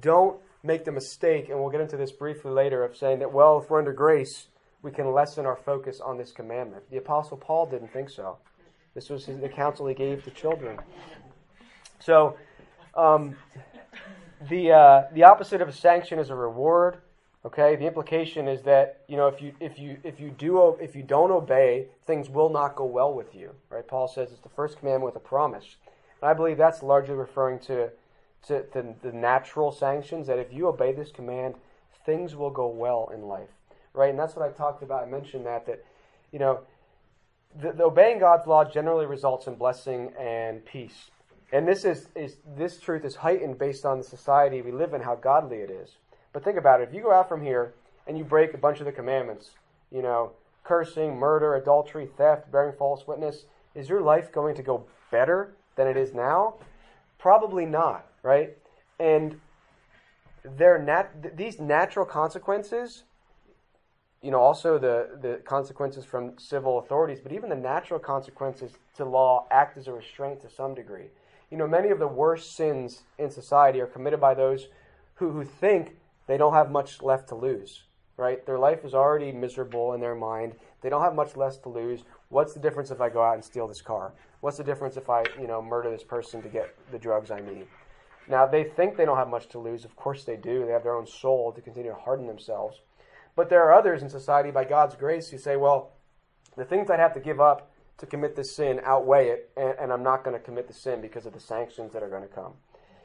[SPEAKER 1] don't make the mistake, and we'll get into this briefly later, of saying that, well, if we're under grace, we can lessen our focus on this commandment. The Apostle Paul didn't think so. This was the counsel he gave to children. So, um, the uh, the opposite of a sanction is a reward. Okay, the implication is that you know if you if you if you do if you don't obey, things will not go well with you. Right? Paul says it's the first commandment with a promise. And I believe that's largely referring to, to, to the natural sanctions that if you obey this command, things will go well in life. Right? And that's what I talked about. I mentioned that that you know the, the obeying God's law generally results in blessing and peace. And this is, is this truth is heightened based on the society we live in, how godly it is. But think about it. If you go out from here and you break a bunch of the commandments, you know, cursing, murder, adultery, theft, bearing false witness, is your life going to go better than it is now? Probably not, right? And they're nat- these natural consequences, you know, also the, the consequences from civil authorities, but even the natural consequences to law act as a restraint to some degree. You know, many of the worst sins in society are committed by those who, who think they don't have much left to lose, right? Their life is already miserable in their mind. They don't have much less to lose. What's the difference if I go out and steal this car? What's the difference if I, you know, murder this person to get the drugs I need? Now, they think they don't have much to lose. Of course they do. They have their own soul to continue to harden themselves. But there are others in society, by God's grace, who say, well, the things I'd have to give up to commit this sin outweigh it, and, and I'm not going to commit the sin because of the sanctions that are going to come.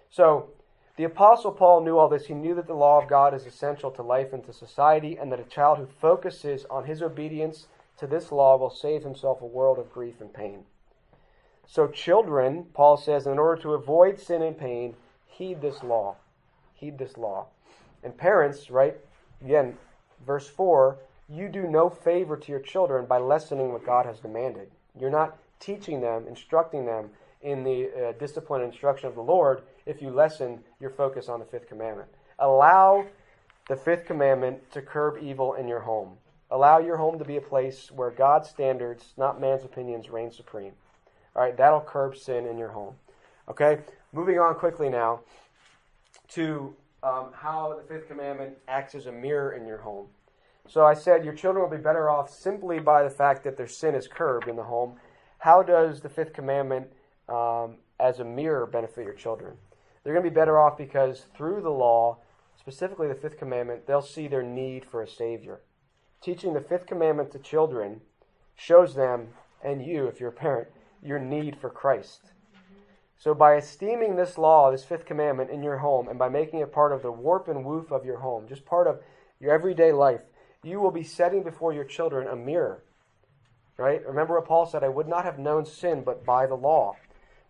[SPEAKER 1] So, the Apostle Paul knew all this. He knew that the law of God is essential to life and to society, and that a child who focuses on his obedience to this law will save himself a world of grief and pain. So, children, Paul says, in order to avoid sin and pain, heed this law. Heed this law. And parents, right? Again, verse 4 you do no favor to your children by lessening what God has demanded. You're not teaching them, instructing them in the uh, discipline and instruction of the Lord if you lessen your focus on the fifth commandment. Allow the fifth commandment to curb evil in your home. Allow your home to be a place where God's standards, not man's opinions, reign supreme. All right, that'll curb sin in your home. Okay, moving on quickly now to um, how the fifth commandment acts as a mirror in your home. So I said your children will be better off simply by the fact that their sin is curbed in the home. How does the fifth commandment um, as a mirror benefit your children? They're going to be better off because through the law, specifically the fifth commandment, they'll see their need for a Savior. Teaching the fifth commandment to children shows them, and you, if you're a parent, your need for Christ. So, by esteeming this law, this fifth commandment in your home, and by making it part of the warp and woof of your home, just part of your everyday life, you will be setting before your children a mirror. Right? Remember what Paul said I would not have known sin but by the law.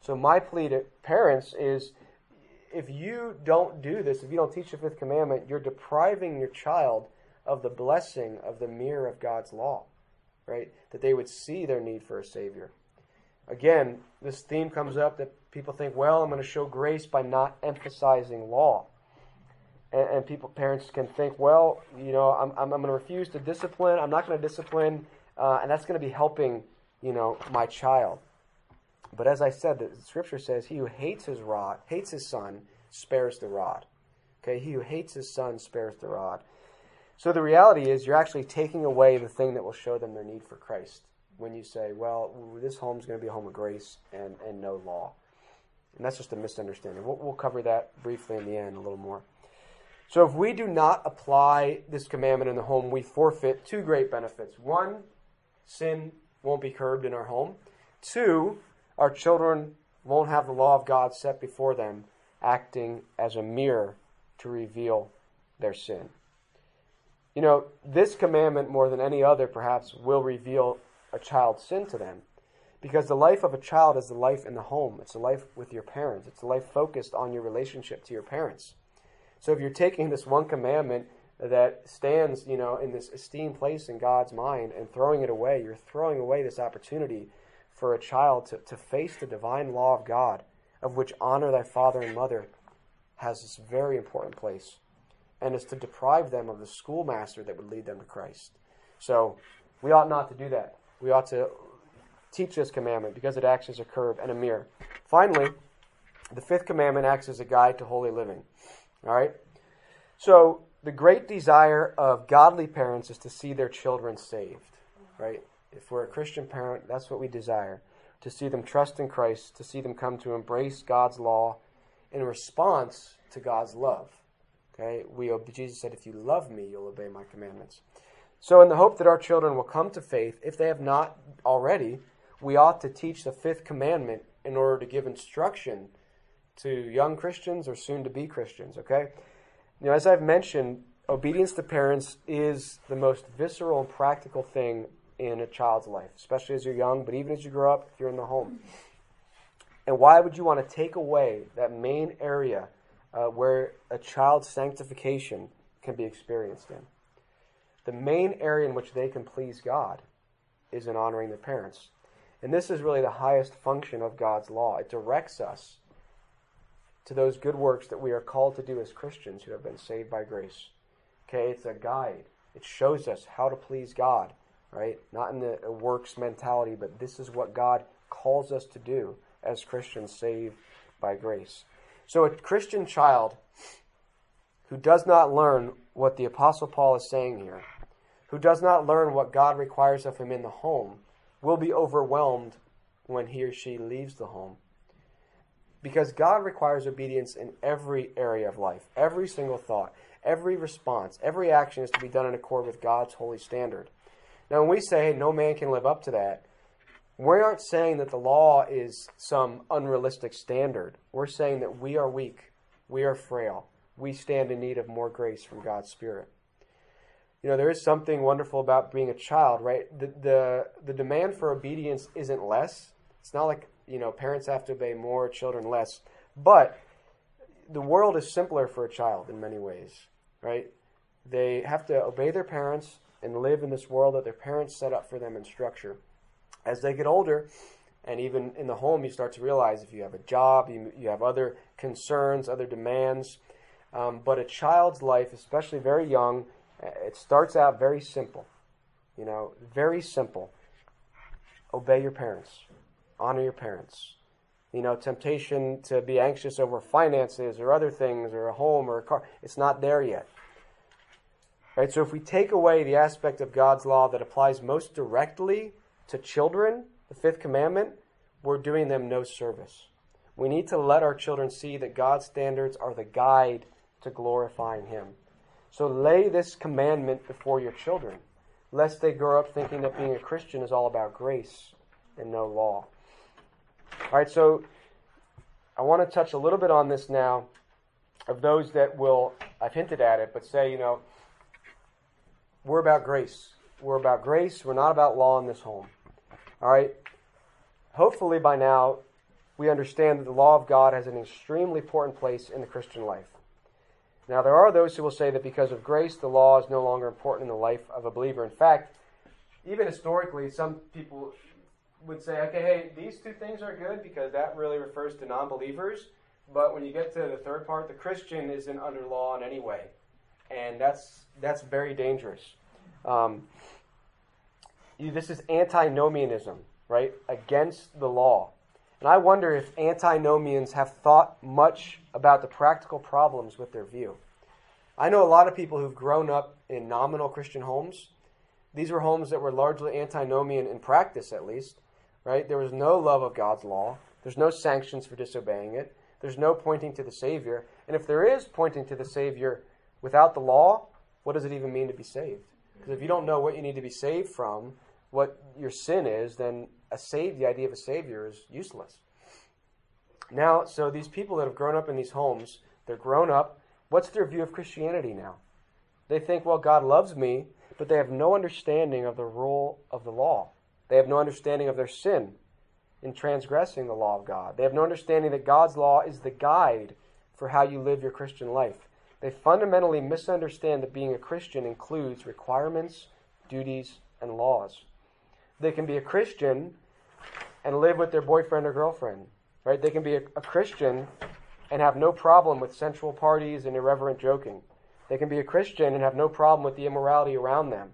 [SPEAKER 1] So, my plea to parents is if you don't do this, if you don't teach the fifth commandment, you're depriving your child of the blessing of the mirror of God's law. Right? That they would see their need for a Savior. Again, this theme comes up that people think, well, I'm going to show grace by not emphasizing law and, and people, parents can think, well, you know, I'm, I'm, I'm going to refuse to discipline. I'm not going to discipline, uh, and that's going to be helping, you know, my child. But as I said, the scripture says, he who hates his rod, hates his son, spares the rod. Okay, he who hates his son spares the rod. So the reality is, you're actually taking away the thing that will show them their need for Christ when you say, well, this home is going to be a home of grace and, and no law. And that's just a misunderstanding. We'll, we'll cover that briefly in the end a little more. So if we do not apply this commandment in the home, we forfeit two great benefits. One, sin won't be curbed in our home. Two, our children won't have the law of God set before them, acting as a mirror to reveal their sin. you know, this commandment more than any other perhaps will reveal a child's sin to them. Because the life of a child is the life in the home. It's the life with your parents. It's the life focused on your relationship to your parents. So if you're taking this one commandment that stands, you know, in this esteemed place in God's mind and throwing it away, you're throwing away this opportunity for a child to, to face the divine law of God, of which honor thy father and mother has this very important place, and is to deprive them of the schoolmaster that would lead them to Christ. So we ought not to do that. We ought to teach this commandment because it acts as a curb and a mirror. Finally, the fifth commandment acts as a guide to holy living. All right? So the great desire of godly parents is to see their children saved, right? If we're a Christian parent, that's what we desire to see them trust in Christ, to see them come to embrace God's law in response to God's love. Okay, we Jesus said, "If you love me, you'll obey my commandments." So, in the hope that our children will come to faith, if they have not already, we ought to teach the fifth commandment in order to give instruction to young Christians or soon to be Christians. Okay, you know, as I've mentioned, obedience to parents is the most visceral and practical thing in a child's life, especially as you're young, but even as you grow up, if you're in the home. And why would you want to take away that main area uh, where a child's sanctification can be experienced in? The main area in which they can please God is in honoring their parents. And this is really the highest function of God's law. It directs us to those good works that we are called to do as Christians who have been saved by grace. Okay, it's a guide. It shows us how to please God right? Not in the works mentality, but this is what God calls us to do as Christians saved by grace. So a Christian child who does not learn what the Apostle Paul is saying here, who does not learn what God requires of him in the home, will be overwhelmed when he or she leaves the home. Because God requires obedience in every area of life, every single thought, every response, every action is to be done in accord with God's holy standard. Now, when we say no man can live up to that, we aren't saying that the law is some unrealistic standard. We're saying that we are weak, we are frail, we stand in need of more grace from God's Spirit. You know, there is something wonderful about being a child, right? The, the, the demand for obedience isn't less. It's not like, you know, parents have to obey more, children less. But the world is simpler for a child in many ways, right? They have to obey their parents and live in this world that their parents set up for them in structure. As they get older, and even in the home, you start to realize if you have a job, you, you have other concerns, other demands. Um, but a child's life, especially very young, Uh, it starts out very simple. You know, very simple. Obey your parents, honor your parents. You know, temptation to be anxious over finances or other things or a home or a car, it's not there yet. Right? So if we take away the aspect of God's law that applies most directly to children, the fifth commandment, we're doing them no service. We need to let our children see that God's standards are the guide to glorifying Him. So lay this commandment before your children, lest they grow up thinking that being a Christian is all about grace and no law. All right, so I want to touch a little bit on this now of those that will, I've hinted at it, but say, you know, we're about grace. We're about grace. We're not about law in this home. All right? Hopefully, by now, we understand that the law of God has an extremely important place in the Christian life. Now, there are those who will say that because of grace, the law is no longer important in the life of a believer. In fact, even historically, some people would say, okay, hey, these two things are good because that really refers to non believers. But when you get to the third part, the Christian isn't under law in any way and that's that's very dangerous. Um, you, this is antinomianism, right? Against the law. And I wonder if antinomians have thought much about the practical problems with their view. I know a lot of people who've grown up in nominal Christian homes. These were homes that were largely antinomian in practice, at least, right? There was no love of God's law. There's no sanctions for disobeying it. There's no pointing to the Savior. And if there is pointing to the Savior, Without the law, what does it even mean to be saved? Because if you don't know what you need to be saved from, what your sin is, then a save, the idea of a savior is useless. Now, so these people that have grown up in these homes, they're grown up. What's their view of Christianity now? They think, well, God loves me, but they have no understanding of the rule of the law. They have no understanding of their sin in transgressing the law of God. They have no understanding that God's law is the guide for how you live your Christian life. They fundamentally misunderstand that being a Christian includes requirements, duties, and laws. They can be a Christian and live with their boyfriend or girlfriend, right? They can be a, a Christian and have no problem with sensual parties and irreverent joking. They can be a Christian and have no problem with the immorality around them.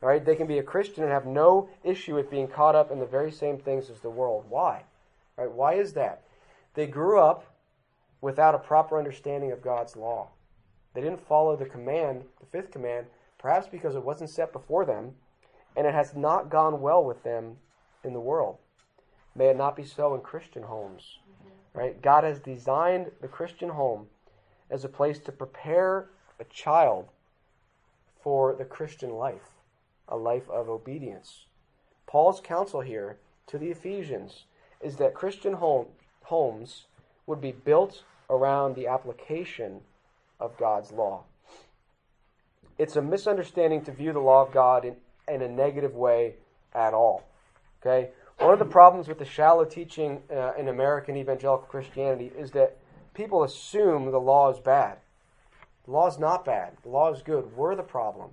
[SPEAKER 1] Right? They can be a Christian and have no issue with being caught up in the very same things as the world. Why? Right? Why is that? They grew up without a proper understanding of God's law. They didn't follow the command, the fifth command, perhaps because it wasn't set before them, and it has not gone well with them in the world. May it not be so in Christian homes. Mm-hmm. Right? God has designed the Christian home as a place to prepare a child for the Christian life, a life of obedience. Paul's counsel here to the Ephesians is that Christian home, homes would be built around the application of God's law. It's a misunderstanding to view the law of God in, in a negative way at all. Okay? One of the problems with the shallow teaching uh, in American evangelical Christianity is that people assume the law is bad. The law is not bad. The law is good. We're the problem.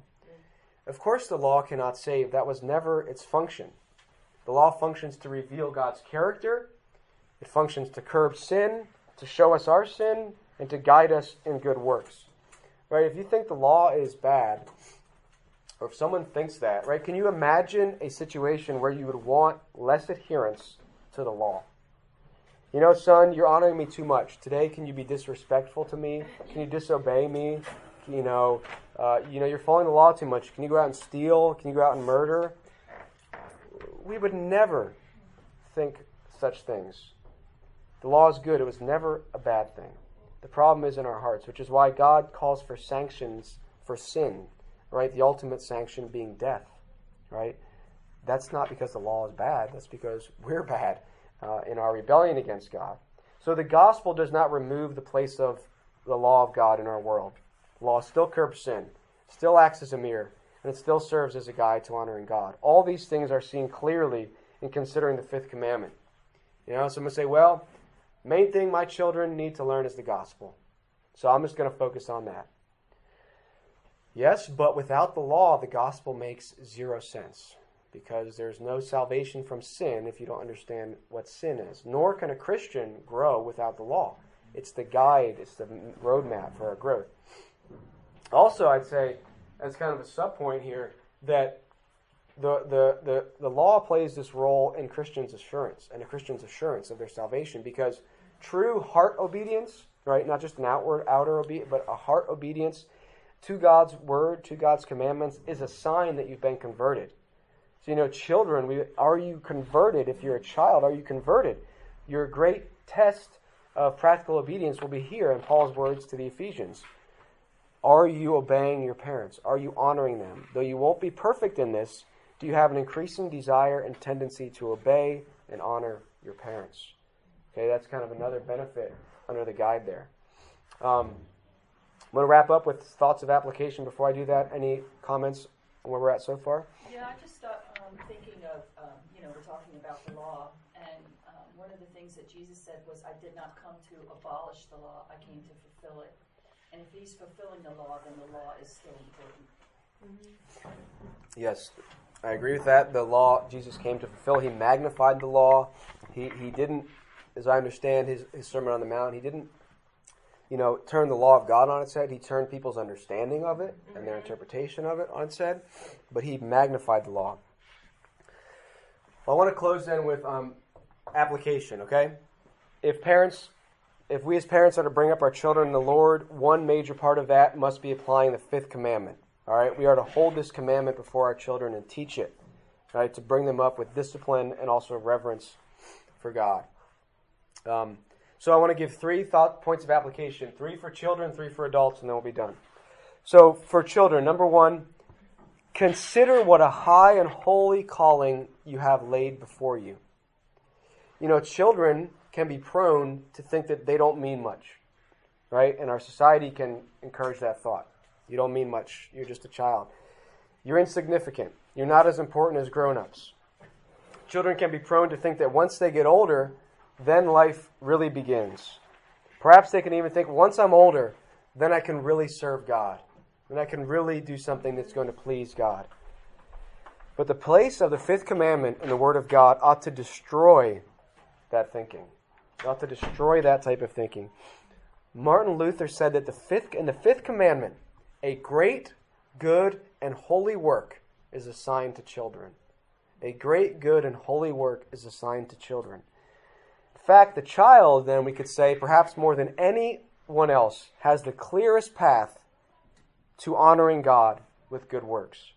[SPEAKER 1] Of course, the law cannot save. That was never its function. The law functions to reveal God's character, it functions to curb sin, to show us our sin, and to guide us in good works. Right? If you think the law is bad, or if someone thinks that, right, can you imagine a situation where you would want less adherence to the law? You know, son, you're honoring me too much. Today, can you be disrespectful to me? Can you disobey me? You know, uh, you know, you're following the law too much. Can you go out and steal? Can you go out and murder? We would never think such things. The law is good. It was never a bad thing. The problem is in our hearts, which is why God calls for sanctions for sin, right? The ultimate sanction being death, right? That's not because the law is bad. That's because we're bad uh, in our rebellion against God. So the gospel does not remove the place of the law of God in our world. Law still curbs sin, still acts as a mirror, and it still serves as a guide to honoring God. All these things are seen clearly in considering the fifth commandment. You know, someone say, well, main thing my children need to learn is the gospel. So I'm just going to focus on that. Yes, but without the law, the gospel makes zero sense because there's no salvation from sin if you don't understand what sin is. Nor can a Christian grow without the law. It's the guide, it's the roadmap for our growth. Also, I'd say, as kind of a sub point here, that the, the, the, the law plays this role in Christians' assurance and a Christian's assurance of their salvation because true heart obedience, right, not just an outward, outer obedience, but a heart obedience to God's word, to God's commandments, is a sign that you've been converted. So, you know, children, we, are you converted? If you're a child, are you converted? Your great test of practical obedience will be here in Paul's words to the Ephesians. Are you obeying your parents? Are you honoring them? Though you won't be perfect in this, do you have an increasing desire and tendency to obey and honor your parents? Okay, that's kind of another benefit under the guide there. Um, I'm going to wrap up with thoughts of application before I do that. Any comments on where we're at so far?
[SPEAKER 6] Yeah, I just thought um, thinking of, um, you know, we're talking about the law, and um, one of the things that Jesus said was, I did not come to abolish the law, I came to fulfill it. And if he's fulfilling the law, then the law is still important.
[SPEAKER 1] Yes, I agree with that. The law Jesus came to fulfill. He magnified the law. He, he didn't, as I understand his, his Sermon on the Mount, he didn't, you know, turn the law of God on its head. He turned people's understanding of it and their interpretation of it on its head, but he magnified the law. I want to close then with um, application, okay? If parents, if we as parents are to bring up our children in the Lord, one major part of that must be applying the fifth commandment. All right, we are to hold this commandment before our children and teach it, right, to bring them up with discipline and also reverence for God. Um, so I want to give three thought points of application: three for children, three for adults, and then we'll be done. So for children, number one, consider what a high and holy calling you have laid before you. You know, children can be prone to think that they don't mean much, right? And our society can encourage that thought. You don't mean much. You're just a child. You're insignificant. You're not as important as grown ups. Children can be prone to think that once they get older, then life really begins. Perhaps they can even think, once I'm older, then I can really serve God. Then I can really do something that's going to please God. But the place of the fifth commandment in the Word of God ought to destroy that thinking. It ought to destroy that type of thinking. Martin Luther said that the fifth in the fifth commandment, a great, good, and holy work is assigned to children. A great, good, and holy work is assigned to children. Fact, the child, then, we could say, perhaps more than anyone else, has the clearest path to honoring God with good works.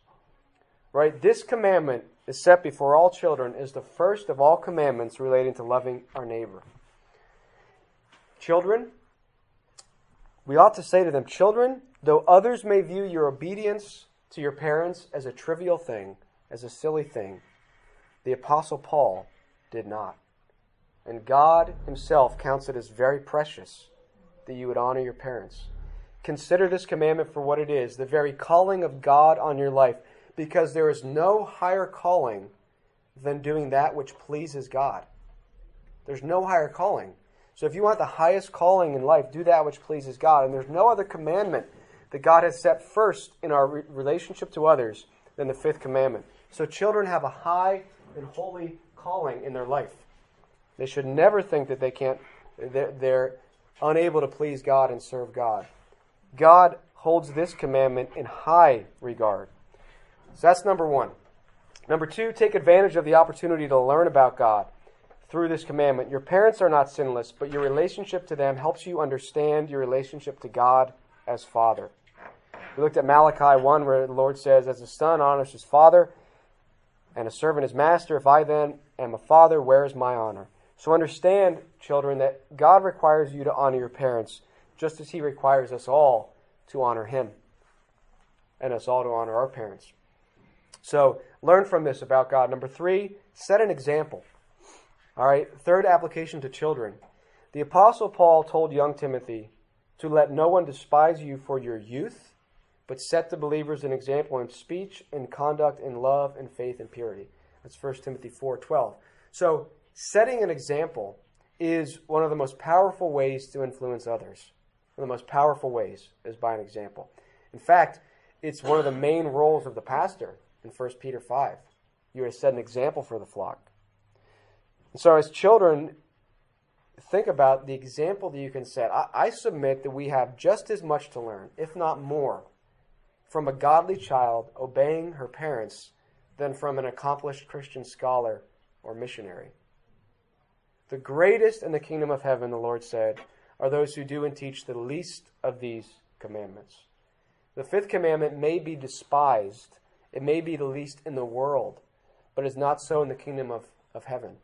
[SPEAKER 1] Right? This commandment is set before all children, is the first of all commandments relating to loving our neighbor. Children, we ought to say to them, Children, though others may view your obedience to your parents as a trivial thing, as a silly thing, the Apostle Paul did not. And God Himself counts it as very precious that you would honor your parents. Consider this commandment for what it is the very calling of God on your life, because there is no higher calling than doing that which pleases God. There's no higher calling. So if you want the highest calling in life, do that which pleases God. And there's no other commandment that God has set first in our re- relationship to others than the fifth commandment. So children have a high and holy calling in their life. They should never think that they can't, they're, they're unable to please God and serve God. God holds this commandment in high regard. So that's number one. Number two, take advantage of the opportunity to learn about God through this commandment. Your parents are not sinless, but your relationship to them helps you understand your relationship to God as Father. We looked at Malachi 1, where the Lord says, As a son honors his father, and a servant his master, if I then am a father, where is my honor? So understand, children, that God requires you to honor your parents just as he requires us all to honor him and us all to honor our parents. So learn from this about God. Number three, set an example. All right, third application to children. The Apostle Paul told young Timothy to let no one despise you for your youth, but set the believers an example in speech, in conduct, in love, in faith, and purity. That's 1 Timothy 4:12. So, setting an example is one of the most powerful ways to influence others. One of the most powerful ways is by an example. In fact, it's one of the main roles of the pastor in 1 Peter 5. You are to set an example for the flock. And so, as children, think about the example that you can set. I, I, submit that we have just as much to learn, if not more, from a godly child obeying her parents than from an accomplished Christian scholar or missionary. The greatest in the kingdom of heaven, the Lord said, are those who do and teach the least of these commandments. The fifth commandment may be despised, it may be the least in the world, but is not so in the kingdom of, of heaven.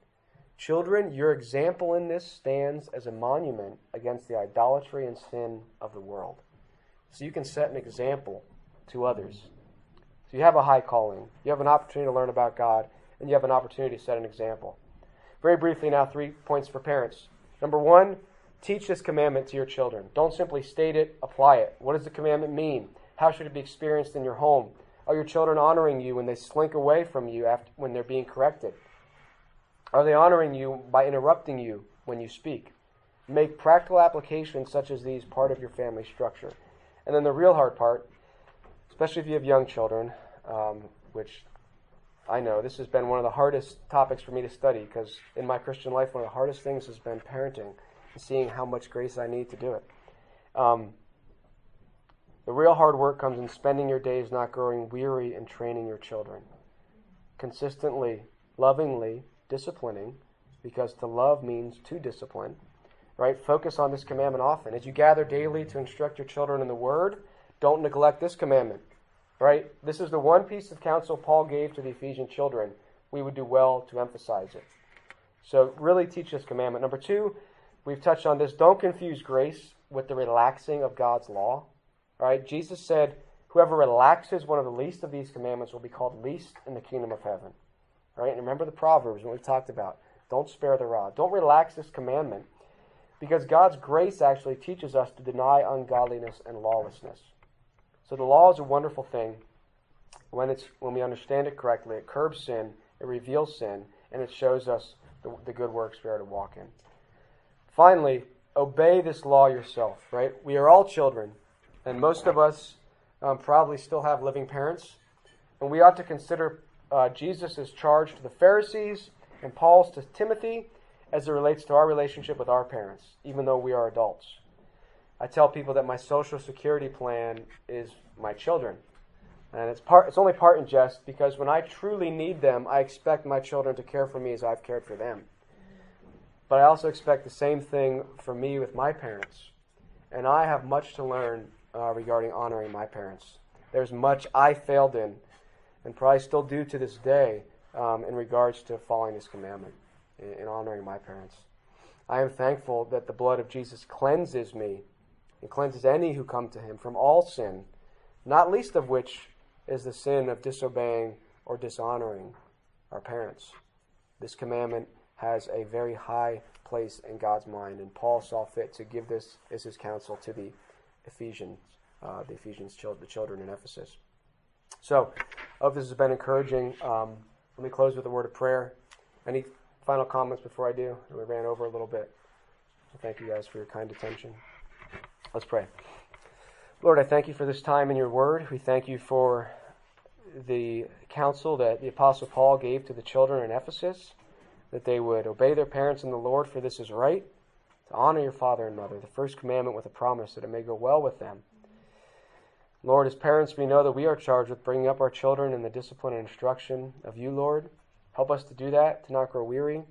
[SPEAKER 1] Children, your example in this stands as a monument against the idolatry and sin of the world. So you can set an example to others. So you have a high calling, you have an opportunity to learn about God, and you have an opportunity to set an example. Very briefly now, three points for parents. Number one, Teach this commandment to your children. Don't simply state it, apply it. What does the commandment mean? How should it be experienced in your home? Are your children honoring you when they slink away from you after, when they're being corrected? Are they honoring you by interrupting you when you speak? Make practical applications such as these part of your family structure. And then the real hard part, especially if you have young children, um, which I know this has been one of the hardest topics for me to study because in my Christian life, one of the hardest things has been parenting and seeing how much grace I need to do it. Um, the real hard work comes in spending your days not growing weary in training your children. Consistently, lovingly, disciplining, because to love means to discipline. Right? Focus on this commandment often. As you gather daily to instruct your children in the Word, don't neglect this commandment. Right? This is the one piece of counsel Paul gave to the Ephesian children. We would do well to emphasize it. So, really teach this commandment. Number two, We've touched on this. Don't confuse grace with the relaxing of God's law. Right? Jesus said, Whoever relaxes one of the least of these commandments will be called least in the kingdom of heaven. Right? And remember the Proverbs, what we've talked about. Don't spare the rod. Don't relax this commandment because God's grace actually teaches us to deny ungodliness and lawlessness. So the law is a wonderful thing when it's when we understand it correctly. It curbs sin, it reveals sin, and it shows us the, the good works we are to walk in. Finally, obey this law yourself. Right? We are all children, and most of us um, probably still have living parents, and we ought to consider uh, Jesus' charge to the Pharisees and Paul's to Timothy as it relates to our relationship with our parents, even though we are adults. I tell people that my social security plan is my children. And it's part it's only part in jest because when I truly need them, I expect my children to care for me as I've cared for them. But I also expect the same thing for me with my parents. And I have much to learn uh, regarding honoring my parents. There's much I failed in, and probably still do to this day, um, in regards to following this commandment and honoring my parents. I am thankful that the blood of Jesus cleanses me and cleanses any who come to him from all sin, not least of which is the sin of disobeying or dishonoring our parents. This commandment has a very high place in God's mind, and Paul saw fit to give this as his counsel to the Ephesians, uh, the Ephesians, the children in Ephesus. So, I hope this has been encouraging. Um, let me close with a word of prayer. Any final comments before I do? We ran over a little bit. Thank you guys for your kind attention. Let's pray. Lord, I thank you for this time in your word. We thank you for the counsel that the Apostle Paul gave to the children in Ephesus that they would obey their parents in the Lord, for this is right, to honor your father and mother, the first commandment with a promise that it may go well with them. Lord, as parents, we know that we are charged with bringing up our children in the discipline and instruction of you, Lord. Help us to do that, to not grow weary,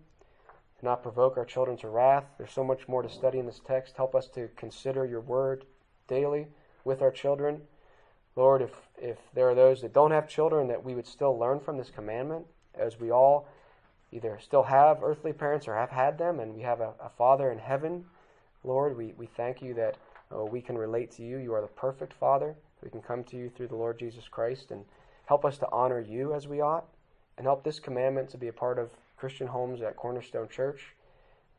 [SPEAKER 1] to not provoke our children to wrath. There's so much more to study in this text. Help us to consider your word daily with our children. Lord, if, if there are those that don't have children, that we would still learn from this commandment, as we all either still have earthly parents or have had them, and we have a, a Father in heaven. Lord, we, we thank you that uh, we can relate to you. You are the perfect Father. We can come to you through the Lord Jesus Christ and help us to honor you as we ought, and help this commandment to be a part of Christian homes at Cornerstone Church.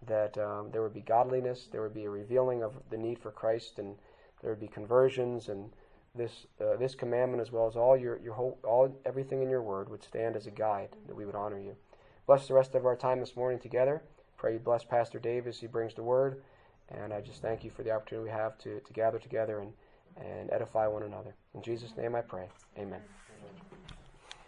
[SPEAKER 1] That um, there would be godliness, there would be a revealing of the need for Christ, and there would be conversions, and this uh, this commandment as well as all your your whole all everything in your word would stand as a guide that we would honor you. Bless the rest of our time this morning together. Pray you bless Pastor Dave as he brings the word, and I just thank you for the opportunity we have to to gather together and and edify one another. In Jesus' name I pray. Amen.